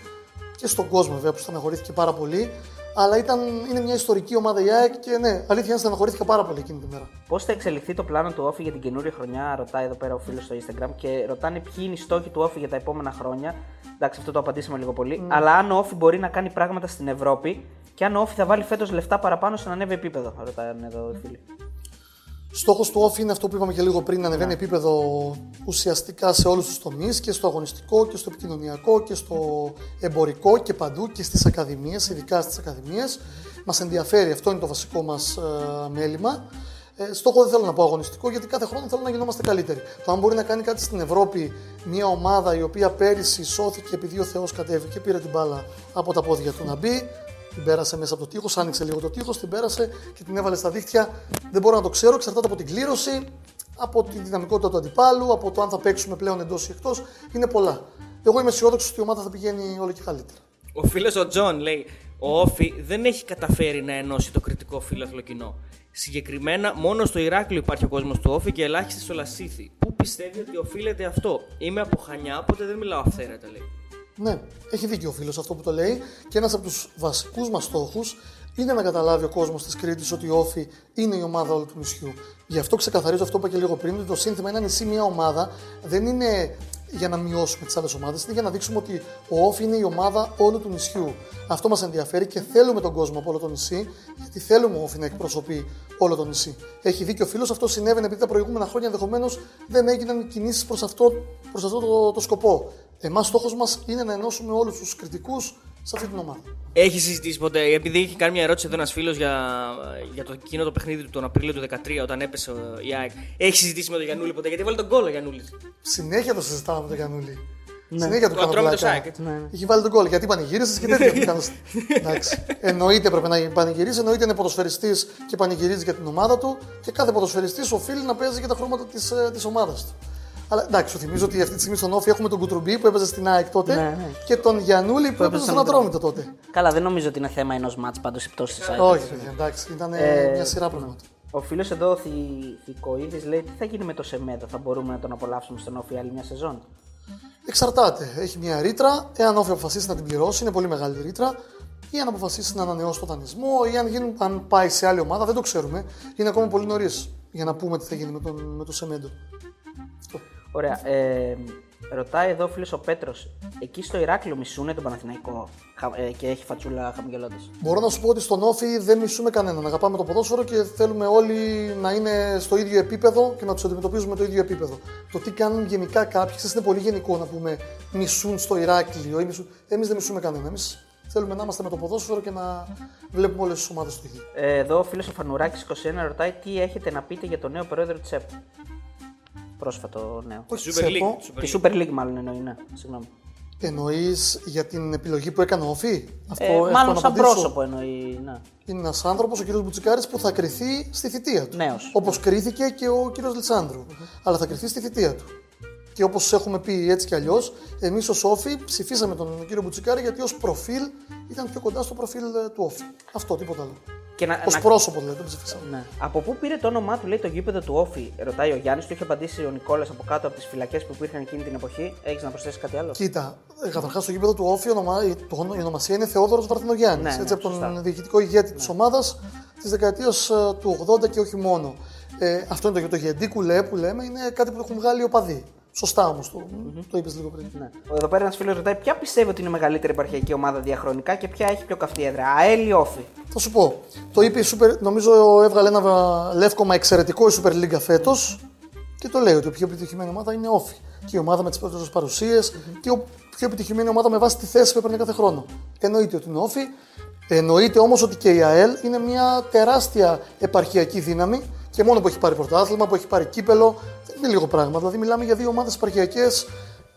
και στον κόσμο βέβαια που στεναχωρήθηκε πάρα πολύ. Αλλά ήταν, είναι μια ιστορική ομάδα η ΑΕΚ και ναι, αλήθεια είναι στεναχωρήθηκα πάρα πολύ εκείνη τη μέρα. Πώς θα εξελιχθεί το πλάνο του Όφη για την καινούρια χρονιά, ρωτάει εδώ πέρα ο φίλος στο Instagram και ρωτάνε ποιοι είναι οι στόχοι του Όφη για τα επόμενα χρόνια. Εντάξει, αυτό το απαντήσαμε λίγο πολύ. Ναι. Αλλά αν ο Όφη μπορεί να κάνει πράγματα στην Ευρώπη και αν ο Όφη θα βάλει φέτος λεφτά παραπάνω στο να ανέβει επίπεδο, ρωτάνε εδώ οι φίλοι. Στόχος του OFF είναι αυτό που είπαμε και λίγο πριν, να ανεβαίνει επίπεδο ουσιαστικά σε όλους τους τομείς και στο αγωνιστικό και στο επικοινωνιακό και στο εμπορικό και παντού και στις ακαδημίες, ειδικά στις ακαδημίες. Μας ενδιαφέρει, αυτό είναι το βασικό μας ε, μέλημα. Ε, στόχο δεν θέλω να πω αγωνιστικό, γιατί κάθε χρόνο θέλω να γινόμαστε καλύτεροι. Το αν μπορεί να κάνει κάτι στην Ευρώπη μια ομάδα η οποία πέρυσι σώθηκε επειδή ο Θεός κατέβηκε και πήρε την μπάλα από τα πόδια του να μπει, την πέρασε μέσα από το τείχος, άνοιξε λίγο το τείχος, την πέρασε και την έβαλε στα δίχτυα. Δεν μπορώ να το ξέρω, εξαρτάται από την κλήρωση, από τη δυναμικότητα του αντιπάλου, από το αν θα παίξουμε πλέον εντός ή εκτός. Είναι πολλά. Εγώ είμαι αισιόδοξος ότι η ομάδα θα πηγαίνει όλο και καλύτερα. Ο φίλος ο Τζον λέει: Ο ΟΦΗ δεν έχει καταφέρει να ενώσει το κρητικό φίλαθλο κοινό. Συγκεκριμένα, μόνο στο Ηράκλειο υπάρχει ο κόσμος του ΟΦΗ και ελάχιστη στο Λασίθι. Πού πιστεύει ότι οφείλεται αυτό; Είμαι από Χανιά, οπότε δεν μιλάω αυθαίρετα, λέει. Ναι, έχει δίκιο ο φίλος αυτό που το λέει και ένας από τους βασικούς μας στόχους είναι να καταλάβει ο κόσμος της Κρήτης ότι η Όφη είναι η ομάδα όλου του νησιού. Γι' αυτό ξεκαθαρίζω αυτό που είπα και λίγο πριν, ότι το σύνθημα ένα νησί, μια ομάδα δεν είναι για να μειώσουμε τις άλλες ομάδες, είναι για να δείξουμε ότι ο Όφη είναι η ομάδα όλου του νησιού. Αυτό μας ενδιαφέρει και θέλουμε τον κόσμο από όλο το νησί, γιατί θέλουμε ο Όφη να εκπροσωπεί όλο το νησί. Έχει δίκιο ο φίλος, αυτό συνέβαινε επειδή τα προηγούμενα χρόνια ενδεχομένως δεν έγιναν κινήσεις προς αυτό, προς αυτό το, το σκοπό. Εμάς στόχος μας είναι να ενώσουμε όλους τους κριτικούς σε αυτή την ομάδα. Έχει συζητήσει ποτέ, επειδή έχει κάνει μια ερώτηση εδώ ένας φίλος για, για το εκείνο το παιχνίδι του τον Απρίλιο του 2013 όταν έπεσε ο- η ΑΕΚ. Έχει συζητήσει με τον Γιανούλη ποτέ, γιατί βάλει τον κόλλο ο Γιανούλη. Συνέχεια το συζητάμε με τον Γιανούλη. Ναι. Συνέχεια του Ο κάνω Ατρόμητος πλάκα. ΑΕΚ, έτσι. Ναι, ναι. Έχει βάλει τον κόλλο. Γιατί πανηγύρισες και τέτοια [laughs] που κάνω. Εντάξει. Εννοείται πρέπει να πανηγυρίσει, εννοείται είναι ποδοσφαιριστής και πανηγυρίζει για την ομάδα του και κάθε ποδοσφαιριστής οφείλει να παίζει για τα χρώματα της της ομάδας του. Αλλά εντάξει, σου θυμίζω ότι αυτή τη στιγμή στον Όφη έχουμε τον Κουτρουμπί που έπαιζε στην ΑΕΚ τότε Ναι, ναι. και τον Γιανούλη που έπαιζε στον Ατρόμητο τότε. Καλά, δεν νομίζω ότι είναι θέμα ενός μάτς πάντως η πτώση της Όχι, παιδιά, εντάξει, ήταν Ε, μια σειρά πράγματα. Ο φίλος εδώ, ο Θη- Θηκοίδης, λέει τι θα γίνει με το Σεμέδο, θα μπορούμε να τον απολαύσουμε στον Όφη άλλη μια σεζόν; Εξαρτάται. Έχει μια ρήτρα. Εάν όφη αποφασίσει να την πληρώσει, είναι πολύ μεγάλη ρήτρα. Ή αν αποφασίσει να ανανεώσει το δανεισμό, ή αν, γίνουν, αν πάει σε άλλη ομάδα, δεν το ξέρουμε. Είναι ακόμα πολύ νωρίς για να πούμε τι θα γίνει με, τον, με το Σεμέντο. Ωραία. Ε, ρωτάει εδώ ο φίλος ο Πέτρος, εκεί στο Ηράκλειο μισούνε τον Παναθηναϊκό χα- ε, και έχει φατσούλα χαμογελώντας. Μπορώ να σου πω ότι στον Όφη δεν μισούμε κανέναν. Αγαπάμε το ποδόσφαιρο και θέλουμε όλοι να είναι στο ίδιο επίπεδο και να τους αντιμετωπίζουμε το ίδιο επίπεδο. Το τι κάνουν γενικά κάποιοι, ξέρεις, είναι πολύ γενικό να πούμε μισούν στο Ηράκλειο ή μισούν. Εμείς δεν μισούμε κανέναν. Εμείς θέλουμε να είμαστε με το ποδόσφαιρο και να βλέπουμε όλες τις ομάδες το ίδιο. Ε, εδώ ο φίλος ο Φανουράκης 21 ρωτάει τι έχετε να πείτε για το νέο πρόεδρο της ΕΠ. Πρόσφατο νέο. Όχι Super της League, ΕΠΟ. Τη Super League, μάλλον εννοεί, ναι. Συγγνώμη. Εννοείς για την επιλογή που έκανε ο Όφη; Αυτό, Ε, αυτό μάλλον να σαν απαντήσω. πρόσωπο εννοεί. Ναι. Είναι ένας άνθρωπος, ο κ. Μπουτσικάρη, που θα κρυθεί στη θητεία του. Νέος. Όπως κρίθηκε και ο κ. λιτσανδρου Αλλά θα κρυθεί στη θητεία του. Και όπως έχουμε πει έτσι κι αλλιώς, εμείς ως Όφη ψηφίσαμε τον κύριο Μπουτσικάρη γιατί ως προφίλ ήταν πιο κοντά στο προφίλ ε, του Όφη. Αυτό, τίποτα άλλο. Και να, Ω να- πρόσωπο δηλαδή, δεν ψηφίσαμε. Ναι. Από πού πήρε το όνομά του, λέει το γήπεδο του Όφη, ρωτάει ο Γιάννης. Του είχε απαντήσει ο Νικόλας από κάτω από τις φυλακές που υπήρχαν εκείνη την εποχή. Έχεις να προσθέσεις κάτι άλλο; Κοίτα, καταρχάς στο γήπεδο του Όφη ονομα... η- το- η ονομασία είναι Θεόδωρος Βαρθινογιάννης. Ναι, ναι, έτσι, από τον σωστά. διοικητικό ηγέτη της ομάδας της δεκαετίας του 80 και όχι μόνο. Ε, αυτό είναι το, το γεντή κουλέ που λέμε, είναι κάτι που έχουν βγάλει οι οπαδοί. Σωστά όμως το, το είπες λίγο πριν. Ναι. Εδώ πέρα ένας φίλος ρωτάει ποια πιστεύει ότι είναι η μεγαλύτερη επαρχιακή ομάδα διαχρονικά και ποια έχει πιο καυτή έδρα. ΑΕΛ ή Όφη; Θα σου πω. Το είπε η Super, νομίζω έβγαλε ένα βα- λεύκομα εξαιρετικό η Super League φέτος και το λέει ότι η πιο επιτυχημένη ομάδα είναι όφη. Και η ομάδα με τις περισσότερε παρουσίες και η πιο επιτυχημένη ομάδα με βάση τη θέση που έπαιρνε κάθε χρόνο. Εννοείται ότι είναι όφη. Εννοείται όμως ότι και η ΑΕΛ είναι μια τεράστια επαρχιακή δύναμη και μόνο που έχει πάρει πρωτάθλημα, που έχει πάρει κύπελο. Δεν είναι λίγο πράγμα. Δηλαδή, μιλάμε για δύο ομάδες επαρχιακέ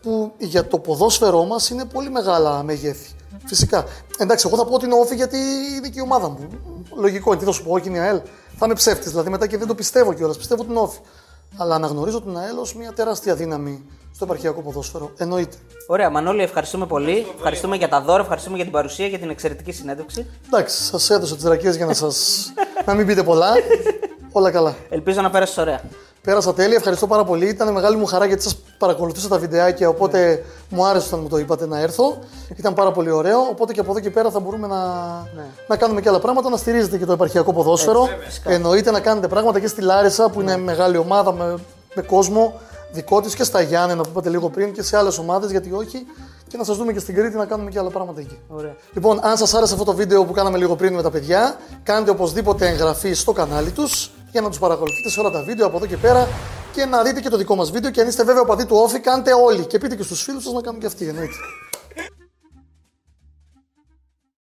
που για το ποδόσφαιρό μας είναι πολύ μεγάλα μεγέθη. Φυσικά. Εντάξει, εγώ θα πω ότι είναι όφη γιατί είναι και η ομάδα μου. Λογικό είναι. Τι θα σου πω, όχι είναι η ΑΕΛ. Θα είμαι ψεύτης δηλαδή μετά και δεν το πιστεύω κιόλας. Πιστεύω ότι είναι όφη. Αλλά αναγνωρίζω την ΑΕΛ ως μια τεράστια δύναμη στο επαρχιακό ποδόσφαιρο. Εννοείται. Ωραία, Μανώλη, ευχαριστούμε πολύ. Ευχαριστούμε για τα δώρα, ευχαριστούμε για την παρουσία και την εξαιρετική συνέντευξη. Εντάξει, σας έδωσα τις ρακές για να σα. να μην πείτε πολλά. Όλα καλά. Ελπίζω να πέρασες ωραία. Πέρασα τέλεια, ευχαριστώ πάρα πολύ. Ήταν μεγάλη μου χαρά γιατί σας παρακολουθούσα τα βιντεάκια. Οπότε μου άρεσε όταν μου το είπατε να έρθω. Ήταν πάρα πολύ ωραίο. Οπότε και από εδώ και πέρα θα μπορούμε να, να κάνουμε και άλλα πράγματα. Να στηρίζετε και το επαρχιακό ποδόσφαιρο. Έτσι, φυσικά. Εννοείται να κάνετε πράγματα και στη Λάρισα που είναι μεγάλη ομάδα με, με κόσμο δικό της και στα Γιάννενα που είπατε λίγο πριν και σε άλλες ομάδες. Γιατί όχι. Και να σας δούμε και στην Κρήτη να κάνουμε και άλλα πράγματα εκεί. Ωραία. Λοιπόν, αν σας άρεσε αυτό το βίντεο που κάναμε λίγο πριν με τα παιδιά, κάντε οπωσδήποτε εγγραφή στο κανάλι τους για να τους παρακολουθείτε σε όλα τα βίντεο από εδώ και πέρα και να δείτε και το δικό μας βίντεο. Και αν είστε βέβαια οπαδοί του Όφη, κάντε όλοι και πείτε και στους φίλους σας να κάνουν και αυτοί. Εννοείται.